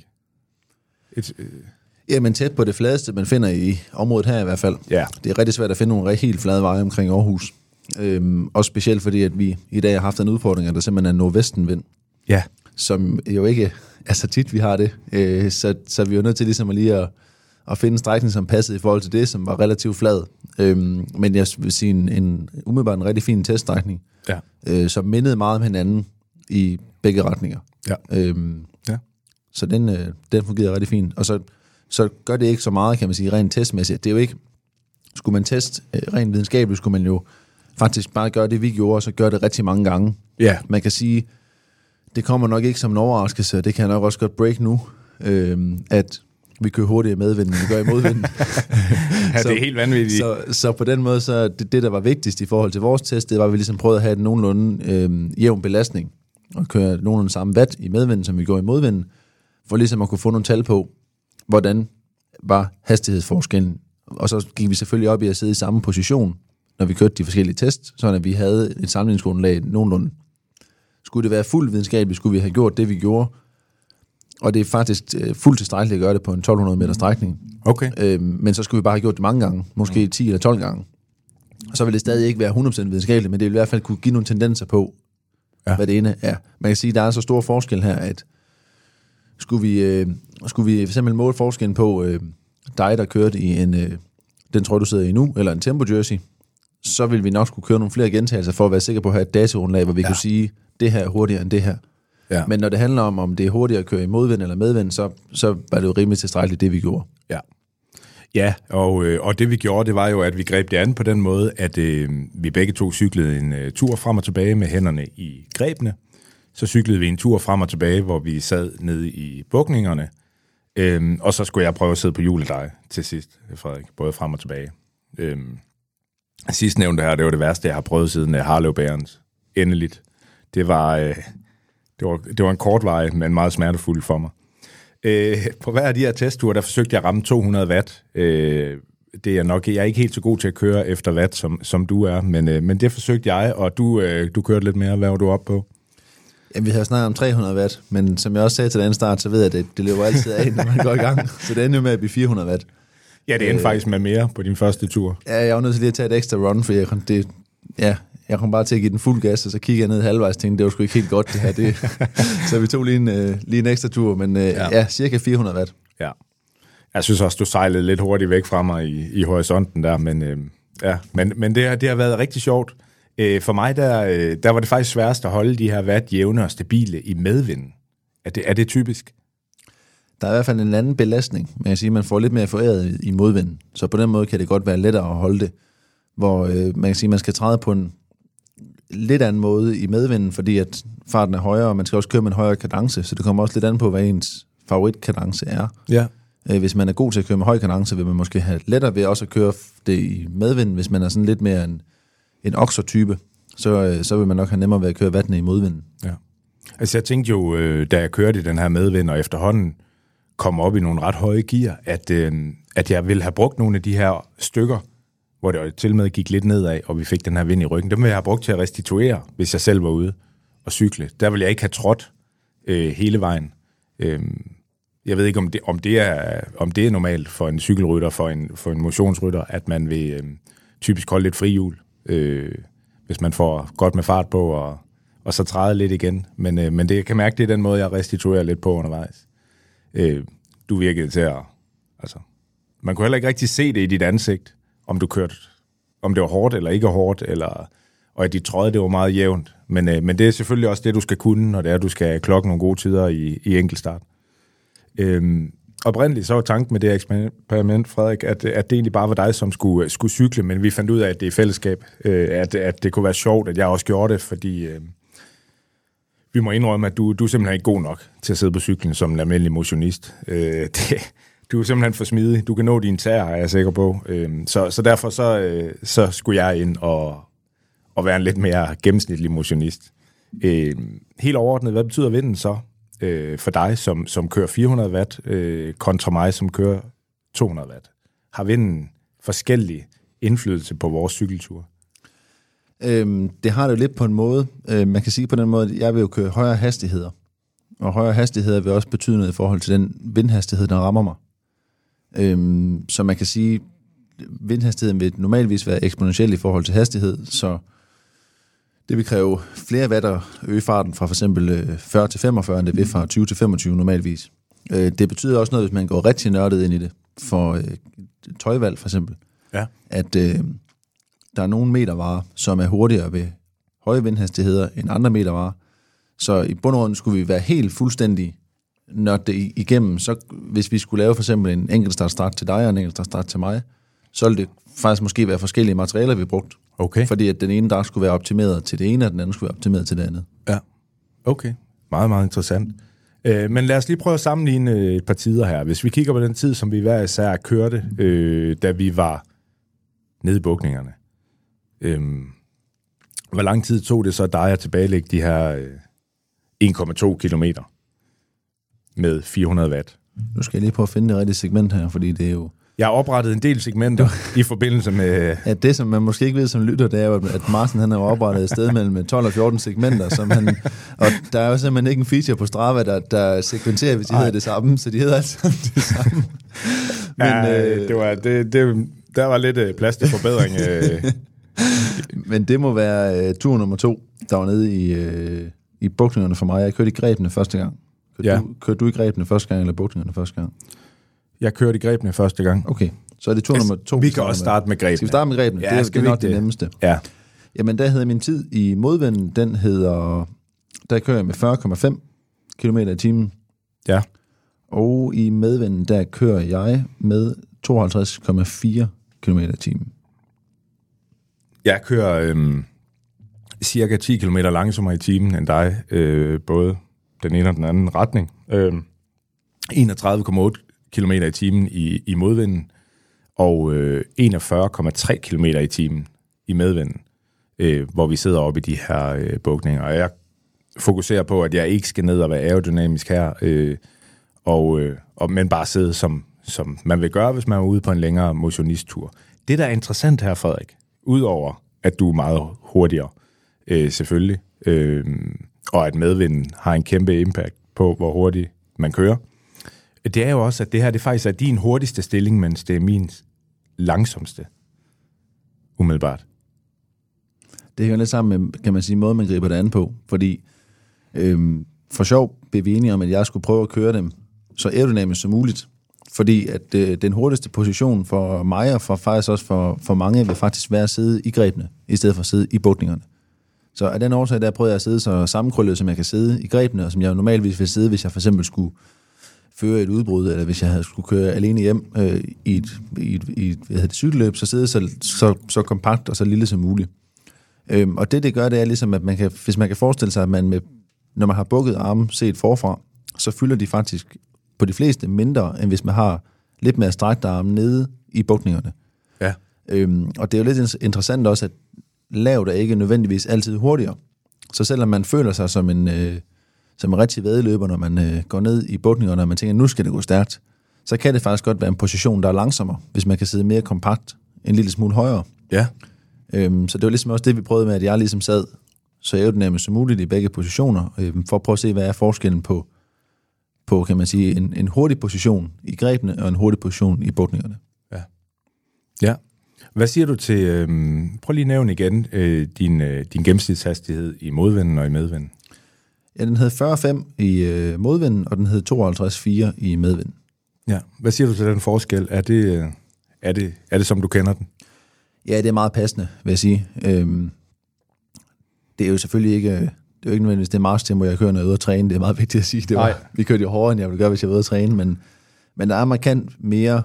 Et, øh... Jamen tæt på det fladeste, man finder i området her i hvert fald. Ja. Det er rigtig svært at finde nogle helt flade veje omkring Aarhus. Øhm, også specielt fordi, at vi i dag har haft en udfordring, at der simpelthen er nordvestenvind. Ja. Som jo ikke er så tit, vi har det. Øh, så, så vi er nødt til ligesom at lige at, at finde en strækning, som passede i forhold til det, som var relativt flad. Øhm, men jeg vil sige, en, en umiddelbart en rigtig fin teststrækning, ja. øh, som mindede meget om hinanden i begge retninger. Ja. Øhm, ja. Så den, øh, den fungerede rigtig fint. Og så, så gør det ikke så meget, kan man sige, rent testmæssigt. Det er jo ikke, skulle man teste øh, rent videnskabeligt, skulle man jo faktisk bare gøre det, vi gjorde, og så gøre det rigtig mange gange. Ja. Man kan sige, det kommer nok ikke som en overraskelse, det kan jeg nok også godt break nu, øh, at vi kører hurtigere medvind, end vi gør i modvind. (laughs) ja, så, det er (laughs) helt vanvittigt. Så, så på den måde, så det, det, der var vigtigst i forhold til vores test, det var, at vi ligesom prøvede at have en nogenlunde øh, jævn belastning, og køre nogenlunde samme watt i medvind, som vi går i modvind, for ligesom at kunne få nogle tal på, hvordan var hastighedsforskellen. Og så gik vi selvfølgelig op i at sidde i samme position, når vi kørte de forskellige tests, så at vi havde et sammenligningsgrundlag nogenlunde. Skulle det være fuldt videnskabeligt, skulle vi have gjort det, vi gjorde, og det er faktisk øh, fuldt tilstrækkeligt at gøre det på en 1200 meter strækning. Okay. Øhm, men så skulle vi bare have gjort det mange gange, måske 10 eller 12 gange. Og så vil det stadig ikke være 100% videnskabeligt, men det vil i hvert fald kunne give nogle tendenser på, ja. hvad det ene er. Man kan sige, at der er så stor forskel her, at skulle vi, øh, skulle vi for eksempel måle forskellen på øh, dig, der kørte i en, øh, den tror du sidder i nu, eller en tempo jersey, så vil vi nok skulle køre nogle flere gentagelser for at være sikre på at have et datagrundlag, hvor vi ja. kunne sige, det her er hurtigere end det her. Ja. Men når det handler om, om det er hurtigere at køre i modvind eller medvind, så, så var det jo rimelig tilstrækkeligt, det vi gjorde. Ja. Ja, og, øh, og det vi gjorde, det var jo, at vi greb det an på den måde, at øh, vi begge to cyklede en øh, tur frem og tilbage med hænderne i grebene. Så cyklede vi en tur frem og tilbage, hvor vi sad nede i bukningerne. Øhm, og så skulle jeg prøve at sidde på juledej til sidst, Frederik, både frem og tilbage. Øhm, sidst nævnte her, det var det værste, jeg har prøvet siden uh, Harlev Bærens. Endeligt. Det var, øh, det, var, det var en kort vej, men meget smertefuld for mig. Øh, på hver af de her testture, der forsøgte jeg at ramme 200 watt. Øh, det er nok, jeg er ikke helt så god til at køre efter watt, som, som du er, men, øh, men det forsøgte jeg, og du, øh, du kørte lidt mere. Hvad var du op på? Jamen, vi har snakket om 300 watt, men som jeg også sagde til den start, så ved jeg, at det, det løber altid af, når man går i gang. Så det ender med at blive 400 watt. Ja, det endte øh, faktisk med mere på din første tur. Ja, jeg var nødt til lige at tage et ekstra run, for jeg, det, ja, jeg kom bare til at give den fuld gas, og så kiggede jeg ned halvvejs og tænkte, det var sgu ikke helt godt det her. Det. (laughs) så vi tog lige en, uh, lige en ekstra tur, men uh, ja. ja, cirka 400 watt. Ja. Jeg synes også, du sejlede lidt hurtigt væk fra mig i, i horisonten der, men, uh, ja. men, men det, det har været rigtig sjovt. Uh, for mig, der, uh, der var det faktisk sværest at holde de her watt jævne og stabile i medvinden. Er det, er det typisk? Der er i hvert fald en anden belastning, men jeg siger, man får lidt mere foræret i modvinden. Så på den måde kan det godt være lettere at holde det. Hvor øh, man kan sige, man skal træde på en lidt anden måde i medvinden, fordi at farten er højere, og man skal også køre med en højere kadence, så det kommer også lidt an på, hvad ens favoritkadence er. Ja. Øh, hvis man er god til at køre med høj kadence, vil man måske have lettere ved også at køre det i medvind. Hvis man er sådan lidt mere en, en okser-type, så, øh, så vil man nok have nemmere ved at køre vattene i modvinden. Ja. Altså jeg tænkte jo, øh, da jeg kørte i den her medvind, og efterhånden kom op i nogle ret høje gear, at, at jeg ville have brugt nogle af de her stykker, hvor det til med gik lidt nedad, og vi fik den her vind i ryggen. Dem ville jeg have brugt til at restituere, hvis jeg selv var ude og cykle. Der ville jeg ikke have trådt øh, hele vejen. Øh, jeg ved ikke, om det, om, det er, om det er normalt for en cykelrytter, for en, for en motionsrytter, at man vil øh, typisk holde lidt frihjul, øh, hvis man får godt med fart på, og, og så træde lidt igen. Men, øh, men det, jeg kan mærke, det er den måde, jeg restituerer lidt på undervejs. Øh, du virkede til at... Altså, man kunne heller ikke rigtig se det i dit ansigt, om du kørte, om det var hårdt eller ikke hårdt, eller, og at de trøje, det var meget jævnt. Men, øh, men det er selvfølgelig også det, du skal kunne, når det er, at du skal klokke nogle gode tider i, i enkeltstart. Øhm, oprindeligt så var tanken med det eksperiment, Frederik, at, at det egentlig bare var dig, som skulle, øh, skulle cykle, men vi fandt ud af, at det er i fællesskab, øh, at, at det kunne være sjovt, at jeg også gjorde det, fordi øh, vi må indrømme, at du, du er simpelthen ikke god nok til at sidde på cyklen som en almindelig motionist. Øh, (laughs) det, du er simpelthen for smidig. Du kan nå dine tæer, er jeg sikker på. Øhm, så, så derfor så, øh, så skulle jeg ind og, og være en lidt mere gennemsnitlig motionist. Øhm, helt overordnet, hvad betyder vinden så øh, for dig, som, som kører 400 watt, øh, kontra mig, som kører 200 watt? Har vinden forskellig indflydelse på vores cykeltur? Øhm, det har det jo lidt på en måde. Øh, man kan sige på den måde, at jeg vil jo køre højere hastigheder. Og højere hastigheder vil også betyde noget i forhold til den vindhastighed, der rammer mig. Øhm, så man kan sige, vindhastigheden vil normalvis være eksponentiel i forhold til hastighed, så det vil kræve flere watt at øge farten fra for eksempel 40 øh, til 45, end det vil fra 20 til 25 normalvis. Øh, det betyder også noget, hvis man går rigtig nørdet ind i det, for øh, tøjvalg for eksempel, ja. at øh, der er nogle metervarer, som er hurtigere ved høje vindhastigheder end andre metervarer. Så i bund og grund skulle vi være helt fuldstændig nødt det igennem. Så hvis vi skulle lave for eksempel en enkeltstartstart til dig og en enkeltstartstart til mig, så ville det faktisk måske være forskellige materialer, vi brugt. Okay. Fordi at den ene dag skulle være optimeret til det ene, og den anden skulle være optimeret til det andet. Ja, okay. Meget, meget interessant. Øh, men lad os lige prøve at sammenligne øh, et par tider her. Hvis vi kigger på den tid, som vi hver især kørte, øh, da vi var nede i bukningerne. Øh, hvor lang tid tog det så dig at tilbagelægge de her øh, 1,2 kilometer med 400 watt? Nu skal jeg lige prøve at finde det rigtige segment her, fordi det er jo jeg har oprettet en del segmenter i forbindelse med... Ja, det som man måske ikke ved som lytter, det er jo, at Marsen han har oprettet et sted mellem 12 og 14 segmenter, som han, og der er jo simpelthen ikke en feature på Strava, der, der sekventerer, hvis de Ej. hedder det samme, så de hedder altså det samme. Men, ja, øh, det var, det, det, der var lidt øh, plads til forbedring. Øh. Men det må være uh, tur nummer to, der var nede i, uh, i bukningerne for mig. Jeg kørte i grebene første gang. Kørte, ja. du, kørte du i grebene første gang, eller bukningerne første gang? Jeg kørte i grebene første gang. Okay, så er det tur nummer to. Vi kan også starte med grebene. Skal vi starte med grebene? Ja, det, skal det er nok det nemmeste. Ja. Jamen, der hedder min tid i modvinden, den hedder, der kører jeg med 40,5 km i timen. Ja. Og i medvinden, der kører jeg med 52,4 km i timen. Jeg kører øhm, cirka 10 km langsommere i timen end dig, øh, både den ene og den anden retning. Øh, 31,8 km i timen i, i modvinden, og øh, 41,3 km i timen i medvinden, øh, hvor vi sidder oppe i de her øh, bukninger. Og jeg fokuserer på, at jeg ikke skal ned og være aerodynamisk her, øh, og, øh, og, men bare sidde, som, som man vil gøre, hvis man er ude på en længere motionisttur. Det, der er interessant her, Frederik, udover at du er meget hurtigere, øh, selvfølgelig, øh, og at medvinden har en kæmpe impact på, hvor hurtigt man kører, det er jo også, at det her det faktisk er din hurtigste stilling, mens det er min langsomste. Umiddelbart. Det hører lidt sammen med, kan man sige, måden, man griber det an på. Fordi øhm, for sjov blev vi enige om, at jeg skulle prøve at køre dem så aerodynamisk som muligt. Fordi at øh, den hurtigste position for mig, og for faktisk også for, for mange, vil faktisk være at sidde i grebene, i stedet for at sidde i bukningerne. Så af den årsag, der prøvede jeg at sidde så sammenkrøllet, som jeg kan sidde i grebene, og som jeg normalvis vil sidde, hvis jeg for eksempel skulle føre et udbrud, eller hvis jeg havde skulle køre alene hjem øh, i et, i et, i et hvad hedder det, cykelløb, så sidde så, så, så kompakt og så lille som muligt. Øhm, og det, det gør, det er ligesom, at man kan, hvis man kan forestille sig, at man med, når man har bukket armen set forfra, så fylder de faktisk på de fleste mindre, end hvis man har lidt mere strækte arme nede i bukningerne. Ja. Øhm, og det er jo lidt interessant også, at lavt er ikke nødvendigvis altid hurtigere. Så selvom man føler sig som en, øh, som en rigtig vedløber, når man øh, går ned i bukningerne, og man tænker, nu skal det gå stærkt, så kan det faktisk godt være en position, der er langsommere, hvis man kan sidde mere kompakt, en lille smule højere. Ja. Øhm, så det var ligesom også det, vi prøvede med, at jeg ligesom sad så aerodynamisk som muligt i begge positioner, øhm, for at prøve at se, hvad er forskellen på, på kan man sige, en, en hurtig position i grebene og en hurtig position i bukningerne. Ja. Ja. Hvad siger du til, øhm, prøv lige at nævne igen, øh, din, øh, din gennemsnitshastighed i modvinden og i medvinden? Ja, den hed 40,5 i øh, modvinden, og den hed 52,4 i medvinden. Ja. Hvad siger du til den forskel? Er det, øh, er det, er det som du kender den? Ja, det er meget passende, vil jeg sige. Øhm, det er jo selvfølgelig ikke, det er jo ikke nødvendigvis det marchtempo, jeg kører, når jeg er ude at træne. Det er meget vigtigt at sige. Det var, Nej. vi kørte jo hårdere, end jeg ville gøre, hvis jeg var ude at træne, men, men der er markant mere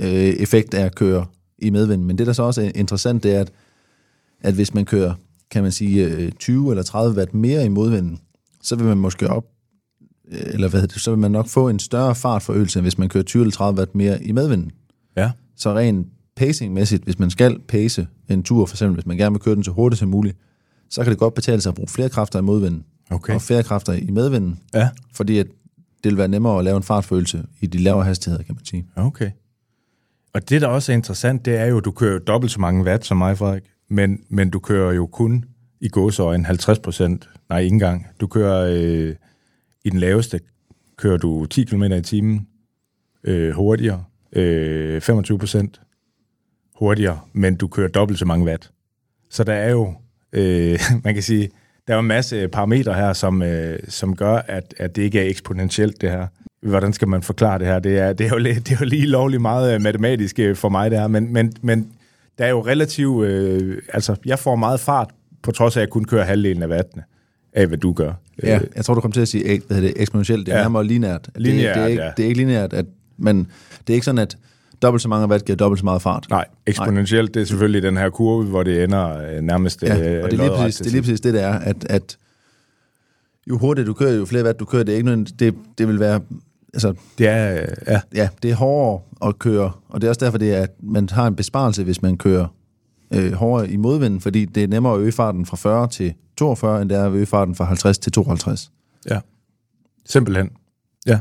øh, effekt af at køre i medvind. Men det, der så også er interessant, det er, at, at hvis man kører, kan man sige, øh, 20 eller 30 watt mere i modvinden, så vil man måske op, øh, eller hvad det, så vil man nok få en større fartforøgelse, end hvis man kører 20 eller 30 watt mere i medvinden. Ja. Så rent pacingmæssigt, hvis man skal pace en tur, for eksempel hvis man gerne vil køre den så hurtigt som muligt, så kan det godt betale sig at bruge flere kræfter i modvinden, Okay. og færre kræfter i medvinden, Ja. fordi at det vil være nemmere at lave en fartfølelse i de lavere hastigheder, kan man sige. Okay. Og det, der også er interessant, det er jo, at du kører jo dobbelt så mange watt som mig, Frederik. Men, men du kører jo kun i gåsøjen 50 procent. Nej, ikke engang. Du kører øh, i den laveste, kører du 10 km i timen øh, hurtigere, øh, 25 procent hurtigere, men du kører dobbelt så mange watt. Så der er jo, øh, (laughs) man kan sige, der er jo en masse parametre her, som, øh, som gør, at, at det ikke er eksponentielt, det her. Hvordan skal man forklare det her? Det er, det er, jo, det er jo lige lovligt meget øh, matematisk øh, for mig, det her, men, men, men der er jo relativt, øh, altså jeg får meget fart, på trods af, at jeg kun kører halvdelen af vattene, af hvad du gør. Ja, Øh, jeg tror, du kom til at sige hvad det, eksponentielt. Det er Ja. nærmere lineært. Lineært, det, det, er ikke, ja. det er ikke lineært, at, men det er ikke sådan, at dobbelt så mange watt giver dobbelt så meget fart. Nej, eksponentielt, det er selvfølgelig den her kurve, hvor det ender øh, nærmest Ja, øh, og det er, lige præcis, det er lige præcis det, det er, at, at jo hurtigere du kører, jo flere watt du kører, det er ikke nødvendigt, det, det vil være, altså, Det er, øh, ja, ja, det er hårdere at køre, og det er også derfor, det er, at man har en besparelse, hvis man kører øh, hårdere i modvinden, fordi det er nemmere at øge farten fra 40 til 42, end det er at øge farten fra 50 til 52. Ja, simpelthen. Ja,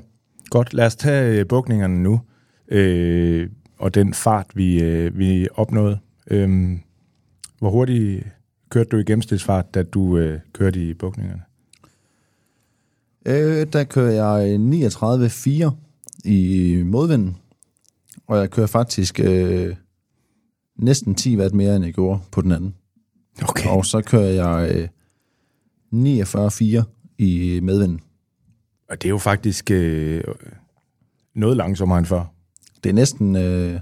godt. Lad os tage øh, bukningerne nu, øh, og den fart, vi, øh, vi opnåede. Øh, hvor hurtigt kørte du i gennemsnitsfart, da du øh, kørte i bukningerne? Øh, der kører jeg 39,4 i modvinden, og jeg kører faktisk øh, næsten 10 watt mere, end jeg gjorde på den anden. Okay. Og så kører jeg øh, 49,4 i medvinden. Og det er jo faktisk øh, noget langsommere end før. Det er næsten... Øh,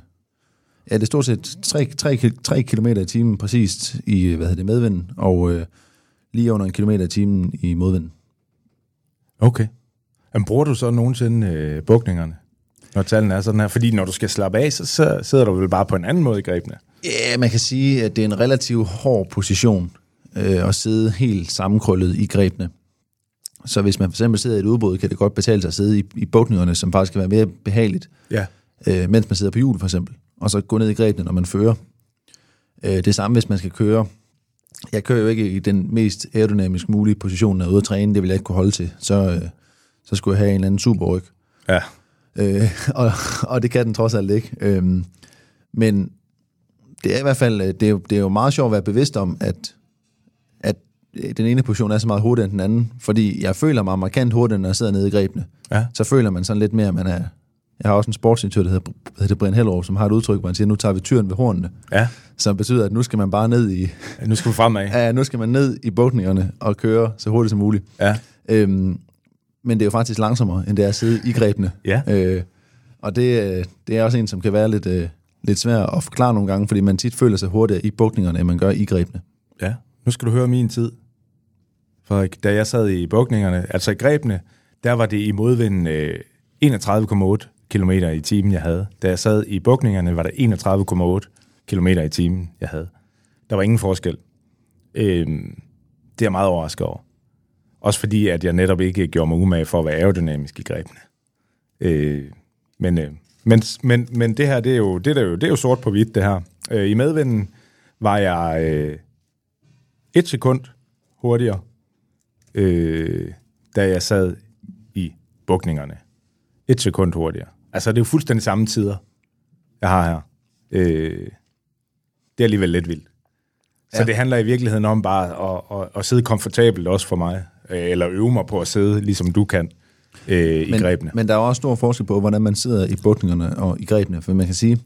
ja, det er stort set 3, 3, 3 km i timen præcist i hvad hedder det, medvinden, og øh, lige under en kilometer i timen i modvinden. Okay. Men bruger du så nogensinde øh, bukningerne, når tallene er sådan her? Fordi når du skal slappe af, så, så sidder du vel bare på en anden måde i grebene. Ja, man kan sige, at det er en relativt hård position øh, at sidde helt sammenkrøllet i grebene. Så hvis man for eksempel sidder i et udbrud, kan det godt betale sig at sidde i, i bukningerne, som faktisk kan være mere behageligt, Ja. øh, mens man sidder på hjul for eksempel, og så gå ned i grebene, når man fører. Øh, det samme, hvis man skal køre. Jeg kører jo ikke i den mest aerodynamisk mulige position, når jeg er ude at træne, det vil jeg ikke kunne holde til. Så, øh, så skulle jeg have en eller anden superryg. Ja. Øh, og, og det kan den trods alt ikke. Øhm, men det er i hvert fald, øh, det er, jo, det er jo meget sjovt at være bevidst om, at, at øh, den ene position er så meget hurtigere end den anden, fordi jeg føler mig markant hurtigere, når jeg sidder nede i grebene. Ja. Så føler man sådan lidt mere, at man er... Jeg har også en sportsinstruktør, der hedder, der hedder Brian Hellerup, som har et udtryk, hvor han siger, nu tager vi tyren ved hornene, Ja. som betyder, at nu skal man bare ned i, Nu skal vi fremad. ja, nu skal man ned i bukningerne og køre så hurtigt som muligt. Ja. Øhm, men det er jo faktisk langsommere, end det er at sidde i grebene. Ja. Øh, og det, øh, det er også en, som kan være lidt, øh, lidt svær at forklare nogle gange, fordi man tit føler sig hurtigere i bukningerne, end man gør i grebene. Ja, nu skal du høre min tid. Frederik, da jeg sad i bukningerne, altså i grebene, der var det i modvinden øh, 31,8 km i timen, jeg havde. Da jeg sad i bukningerne, var der 31,8 km i timen, jeg havde. Der var ingen forskel. Øhm, det er jeg meget overrasket over. Også fordi, at jeg netop ikke gjorde mig umage for at være aerodynamisk i grebene. Øh, men, øh, men, men, men det her, det er, jo, det, er jo, det er jo sort på hvidt, det her. Øh, I medvinden var jeg øh, et sekund hurtigere, øh, da jeg sad i bukningerne. Et sekund hurtigere. Altså, det er jo fuldstændig samme tider, jeg har her. Øh, det er alligevel lidt vildt. Så Ja. det handler i virkeligheden om bare at, at, at sidde komfortabelt også for mig, øh, eller øve mig på at sidde, ligesom du kan, øh, i Men, grebene. men der er også stor forskel på, hvordan man sidder i bukningerne og i grebene. For man kan sige,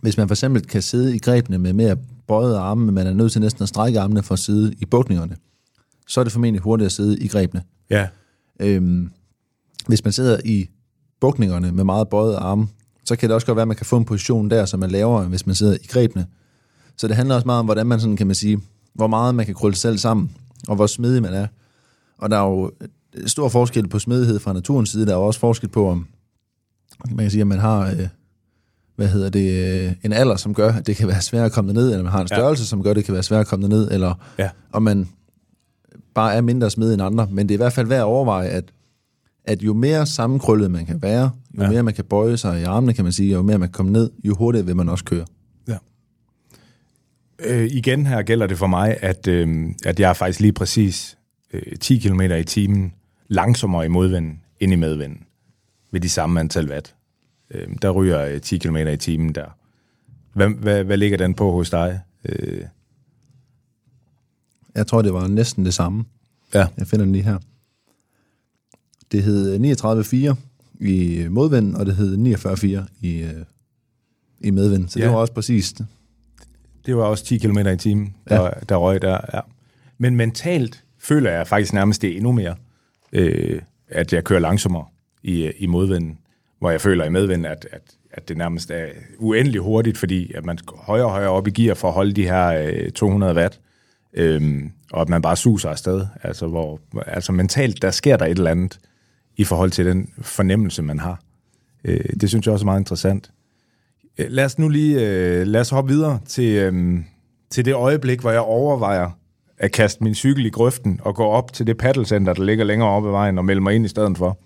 hvis man for eksempel kan sidde i grebene med mere bøjede arme, men man er nødt til næsten at strække armene for at sidde i bukningerne, så er det formentlig hurtigt at sidde i grebene. Ja, Øhm, hvis man sidder i bukningerne med meget bøjet arme, så kan det også godt være, at man kan få en position der, som er lavere, hvis man sidder i grebene. Så det handler også meget om, hvordan man sådan, kan man sige, hvor meget man kan krølle selv sammen, og hvor smidig man er. Og der er jo stor forskel på smidighed fra naturens side. Der er jo også forskel på, om man kan sige, at man har øh, hvad hedder det, øh, en alder, som gør, at det kan være svært at komme ned, eller man har en størrelse, ja. som gør, at det kan være svært at komme ned, eller Ja. om man bare er mindre smidig end andre. Men det er i hvert fald værd at overveje, at, at jo mere sammenkrøllet man kan være, jo Ja. mere man kan bøje sig i armene, kan man sige, jo mere man kan komme ned, jo hurtigere vil man også køre. Ja. Øh, igen her gælder det for mig, at, øh, at jeg er faktisk lige præcis øh, 10 km i timen langsommere i modvinden end i medvinden ved de samme antal watt. Øh, der ryger jeg 10 km i timen der. Hvad, hvad, hvad ligger den på hos dig? Øh, Jeg tror, det var næsten det samme. ja. Jeg finder den lige her. Det hed 39,4 i modvind, og det hed 49,4 i, øh, i medvind. Så Ja. det var også præcis Det var også 10 km i timen, der, ja. der røg der. Ja. Men mentalt føler jeg faktisk nærmest det endnu mere, øh, at jeg kører langsommere i, i modvinden, hvor jeg føler i medvinden, at, at, at det nærmest er uendelig hurtigt, fordi at man går højere og højere op i gear for at holde de her øh, 200 watt, øh, og at man bare suser afsted. Altså, hvor, altså mentalt, der sker der et eller andet i forhold til den fornemmelse, man har. Øh, det synes jeg også er meget interessant. Øh, lad os nu lige øh, lad os hoppe videre til, øh, til det øjeblik, hvor jeg overvejer at kaste min cykel i grøften og gå op til det paddelcenter, der ligger længere oppe ad vejen, og melde mig ind i stedet for.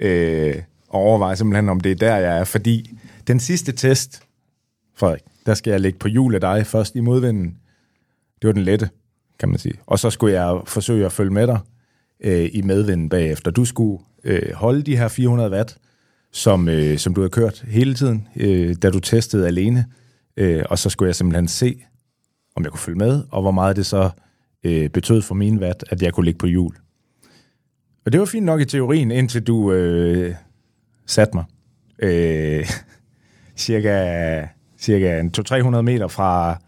Øh, og overveje simpelthen, om det er der, jeg er. Fordi den sidste test, Frederik, der skal jeg ligge på hjul af dig først i modvinden. Det var den lette, kan man sige. Og så skulle jeg forsøge at følge med dig øh, i medvinden bagefter. Du skulle øh, holde de her 400 watt, som, øh, som du har kørt hele tiden, øh, da du testede alene. Øh, og så skulle jeg simpelthen se, om jeg kunne følge med, og hvor meget det så øh, betød for min watt, at jeg kunne ligge på hjul. Og det var fint nok i teorien, indtil du øh, satte mig. Øh, (laughs) cirka cirka 200-300 meter fra,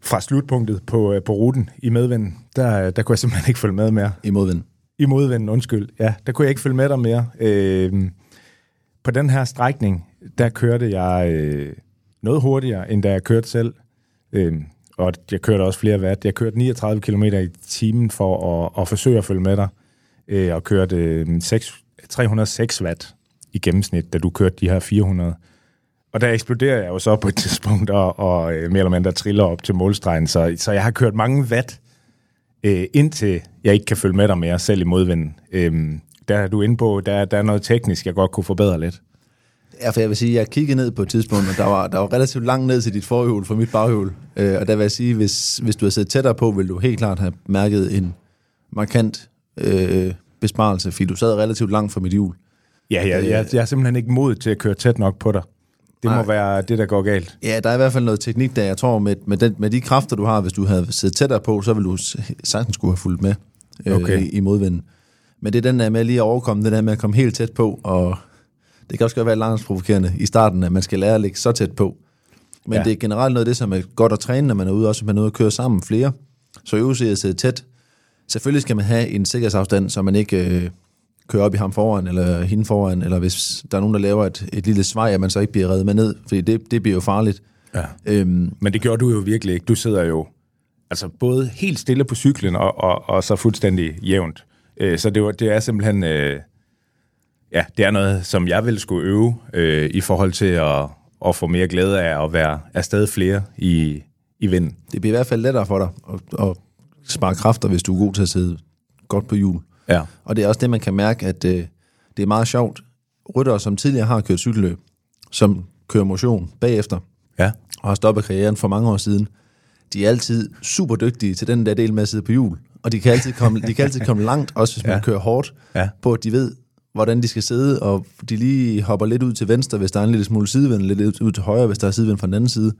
fra slutpunktet på, øh, på ruten i medvinden. Der, der kunne jeg simpelthen ikke følge med mere. i modvind. I modvinden, undskyld. Ja, der kunne jeg ikke følge med dig mere. Øh, på den her strækning, der kørte jeg øh, noget hurtigere, end da jeg kørte selv. Øh, og jeg kørte også flere watt. Jeg kørte 39 km i timen for at, at forsøge at følge med dig. Øh, og kørte øh, 6, 306 watt i gennemsnit, da du kørte de her 400. Og der eksploderer jeg jo så på et tidspunkt, og, og øh, mere eller mindre triller op til målstregen. Så, så jeg har kørt mange watt, øh, indtil jeg ikke kan følge med dig mere, selv i modvinden. Øh, der er du inde på, der, der er noget teknisk, jeg godt kunne forbedre lidt. Ja, for jeg vil sige, jeg kiggede ned på et tidspunkt, og der var, der var relativt langt ned til dit forhjul fra mit baghjul. Øh, og der vil jeg sige, hvis, hvis du havde siddet tættere på, ville du helt klart have mærket en markant øh, besparelse, fordi du sad relativt langt fra mit hjul. Ja, jeg, jeg, jeg er simpelthen ikke mod til at køre tæt nok på dig. Det må Nej. være det, der går galt. Ja, der er i hvert fald noget teknik der. Jeg tror, med, med, den, med de kræfter, du har, hvis du havde siddet tættere på, så ville du sagtens skulle have fulgt med øh, Okay. i, i modvinden. Men det er den der med lige at overkomme, det der med at komme helt tæt på, og det kan også godt være langt provokerende i starten, at man skal lære at ligge så tæt på. Men Ja. det er generelt noget af det, som er godt at træne, når man er ude, også hvis man er ude at køre sammen flere. Så øve sig at sidde tæt. Selvfølgelig skal man have en sikkerhedsafstand, så man ikke øh, kører op i ham foran, eller hende foran, eller hvis der er nogen, der laver et, et lille svej, at man så ikke bliver reddet med ned, fordi det, det bliver jo farligt. Ja. Øhm, Men det gjorde du jo virkelig ikke. Du sidder jo altså både helt stille på cyklen, og, og, og så fuldstændig jævnt. Øh, så det, var, det er simpelthen... Øh, ja, det er noget, som jeg ville skulle øve øh, i forhold til at, at få mere glæde af at være afsted flere i, i vinden. det bliver i hvert fald lettere for dig at, at spare kræfter, hvis du er god til at sidde godt på hjul. Ja. Og det er også det, man kan mærke, at øh, det er meget sjovt. Ryttere, som tidligere har kørt cykelløb, som kører motion bagefter, Ja. og har stoppet karrieren for mange år siden, de er altid super dygtige til den der del med at sidde på hjul. Og de kan altid komme, de kan altid komme (laughs) langt, også hvis man Ja. kører hårdt, Ja. på at de ved, hvordan de skal sidde, og de lige hopper lidt ud til venstre, hvis der er en lille smule sidevind, lidt ud til højre, hvis der er sidevind fra den anden side.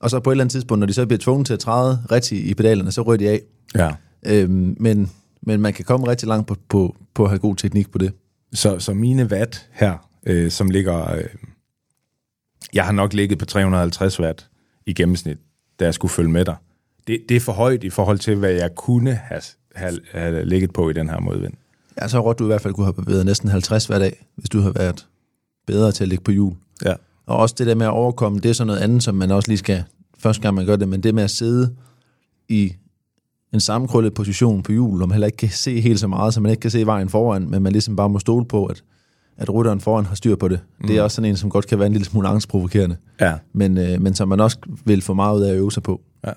Og så på et eller andet tidspunkt, når de så bliver tvunget til at træde rigtigt i pedalerne, så ryger de af. ja. Øhm, men, men man kan komme rigtig langt på, på, på at have god teknik på det. Så, så mine watt her, øh, som ligger... Øh, jeg har nok ligget på 350 watt i gennemsnit, da jeg skulle følge med dig. Det, det er for højt i forhold til, hvad jeg kunne have, have, have ligget på i den her modvind. Jeg tror godt, du i hvert fald kunne have bevæget næsten 50 hver dag, hvis du havde været bedre til at ligge på hjul. Ja. Og også det der med at overkomme, det er sådan noget andet, som man også lige skal, første gang man gør det, men det med at sidde i en sammenkrøllet position på hjul, hvor man heller ikke kan se helt så meget, så man ikke kan se vejen foran, men man ligesom bare må stole på, at, at rytteren foran har styr på det. Mm. Det er også sådan en, som godt kan være en lille smule angstprovokerende, Ja. men, øh, men som man også vil få meget ud af at øve sig på. ja.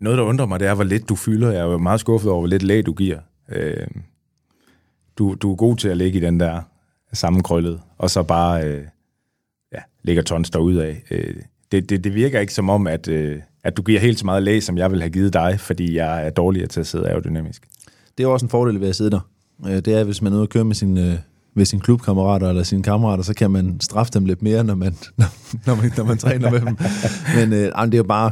Noget, der undrer mig, det er, hvor lidt du fylder. Jeg er jo meget skuffet over, hvor lidt lag du giver. Øh, du, du er god til at ligge i den der sammenkrøllet, og så bare øh, ja, lægger tons derudad. Øh, det, det, det virker ikke som om, at, øh, at du giver helt så meget lag, som jeg vil have givet dig, fordi jeg er dårligere til at sidde aerodynamisk. Det er også en fordel ved at sidde der. Øh, Det er, hvis man er ude og køre med sine, øh, med sine klubkammerater eller sine kammerater, så kan man straffe dem lidt mere, når man, (laughs) når man, når man træner med dem. Men øh, det er jo bare,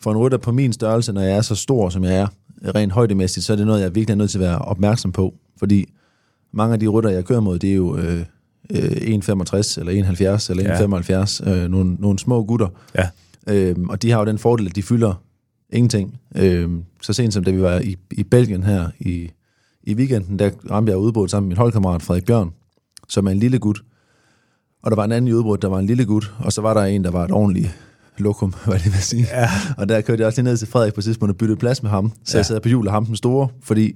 for en rytter på min størrelse, når jeg er så stor, som jeg er, rent højdemæssigt, så er det noget, jeg virkelig er nødt til at være opmærksom på. Fordi mange af de rytter, jeg kører mod, det er jo øh, øh, 1,65 eller 1,70 eller 1,75. Øh, nogle, nogle små gutter. Ja. Øhm, og de har jo den fordel, at de fylder ingenting. Øhm, så sent som da vi var i, i Belgien her i, i weekenden, der ramte jeg udbrud sammen med min holdkammerat Frederik Bjørn, som er en lille gut. Og der var en anden i udbrud, der var en lille gut, og så var der en, der var et ordentligt lokum, (laughs) hvad det vil sige. Ja. Og der kørte jeg også lige ned til Frederik på et tidspunkt og byttede plads med ham, så ja. Jeg sad på hjul af ham den store, fordi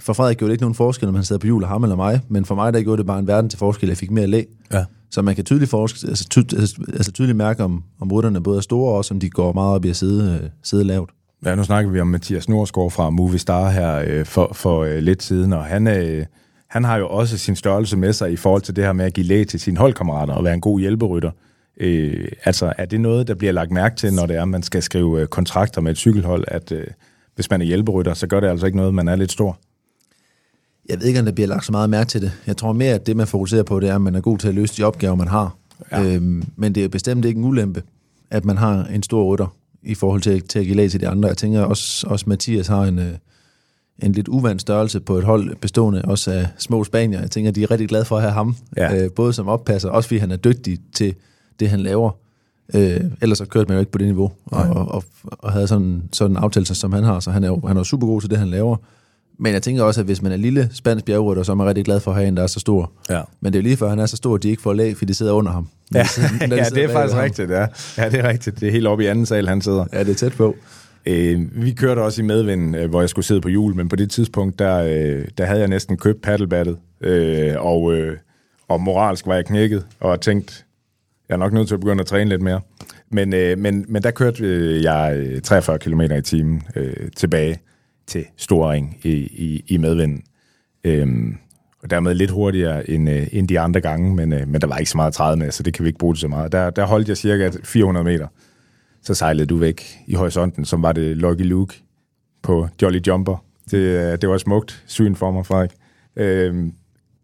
for Frederik gjorde det ikke nogen forskel, om han sad på hjul af ham eller mig, men for mig der gjorde det bare en verden til forskel, jeg fik mere læg. Ja. Så man kan tydeligt, forske, altså, ty, altså, altså, tydeligt mærke, om, om rutterne både er store, og også om de går meget op i at sidde, øh, sidde lavt. Ja, nu snakker vi om Mathias Norsgaard fra Movie Star her øh, for, for øh, lidt siden, og han, øh, han har jo også sin størrelse med sig i forhold til det her med at give læg til sine holdkammerater og være en god hjælperytter. Øh, altså, er det noget, der bliver lagt mærke til, når det er, at man skal skrive øh, kontrakter med et cykelhold, at øh, hvis man er hjælperytter, så gør det altså ikke noget, man er lidt stor? Jeg ved ikke, om der bliver lagt så meget mærke til det. Jeg tror mere, at det, man fokuserer på, det er, at man er god til at løse de opgaver, man har. Ja. Øhm, men det er bestemt ikke en ulempe, at man har en stor rytter i forhold til, til at give lag til de andre. Jeg tænker også, også Mathias har en, øh, en lidt uvandt størrelse på et hold bestående også af små spanier. Jeg tænker, de er rigtig glade for at have ham, Ja. øh, både som oppasser, også fordi han er dygtig til det, han laver. Øh, ellers så kørte man jo ikke på det niveau, og, og, og, og havde sådan, sådan en aftale, som han har, så han er jo han er super god til det, han laver. Men jeg tænker også, at hvis man er lille spansk bjergrytter, så er man rigtig glad for at have en, der er så stor. Ja. Men det er jo lige før, han er så stor, at de ikke får lag, fordi de sidder under ham. (laughs) De sidder- ja det er faktisk rigtigt, ja. Ja, det er rigtigt. Det er helt oppe i anden sal, han sidder. Ja, det er tæt på. Øh, vi kørte også i medvind, øh, hvor jeg skulle sidde på hjul, men på det tidspunkt, der, øh, der havde jeg næsten købt paddlebattet, øh, og, øh, og moralsk var jeg knækket, og tænkte, jeg er nok nødt til at begynde at træne lidt mere. Men, øh, men, men der kørte øh, jeg øh, 43 km i timen øh, tilbage til Storing i, i, i medvinden. Øhm, og dermed lidt hurtigere end, øh, end de andre gange, men, øh, men der var ikke så meget at træde med, så det kan vi ikke bruge det så meget. Der, der holdt jeg cirka 400 meter. Så sejlede du væk i horisonten, som var det Lucky Luke på Jolly Jumper. Det, øh, det var et smukt syn for mig, Frederik. Øhm,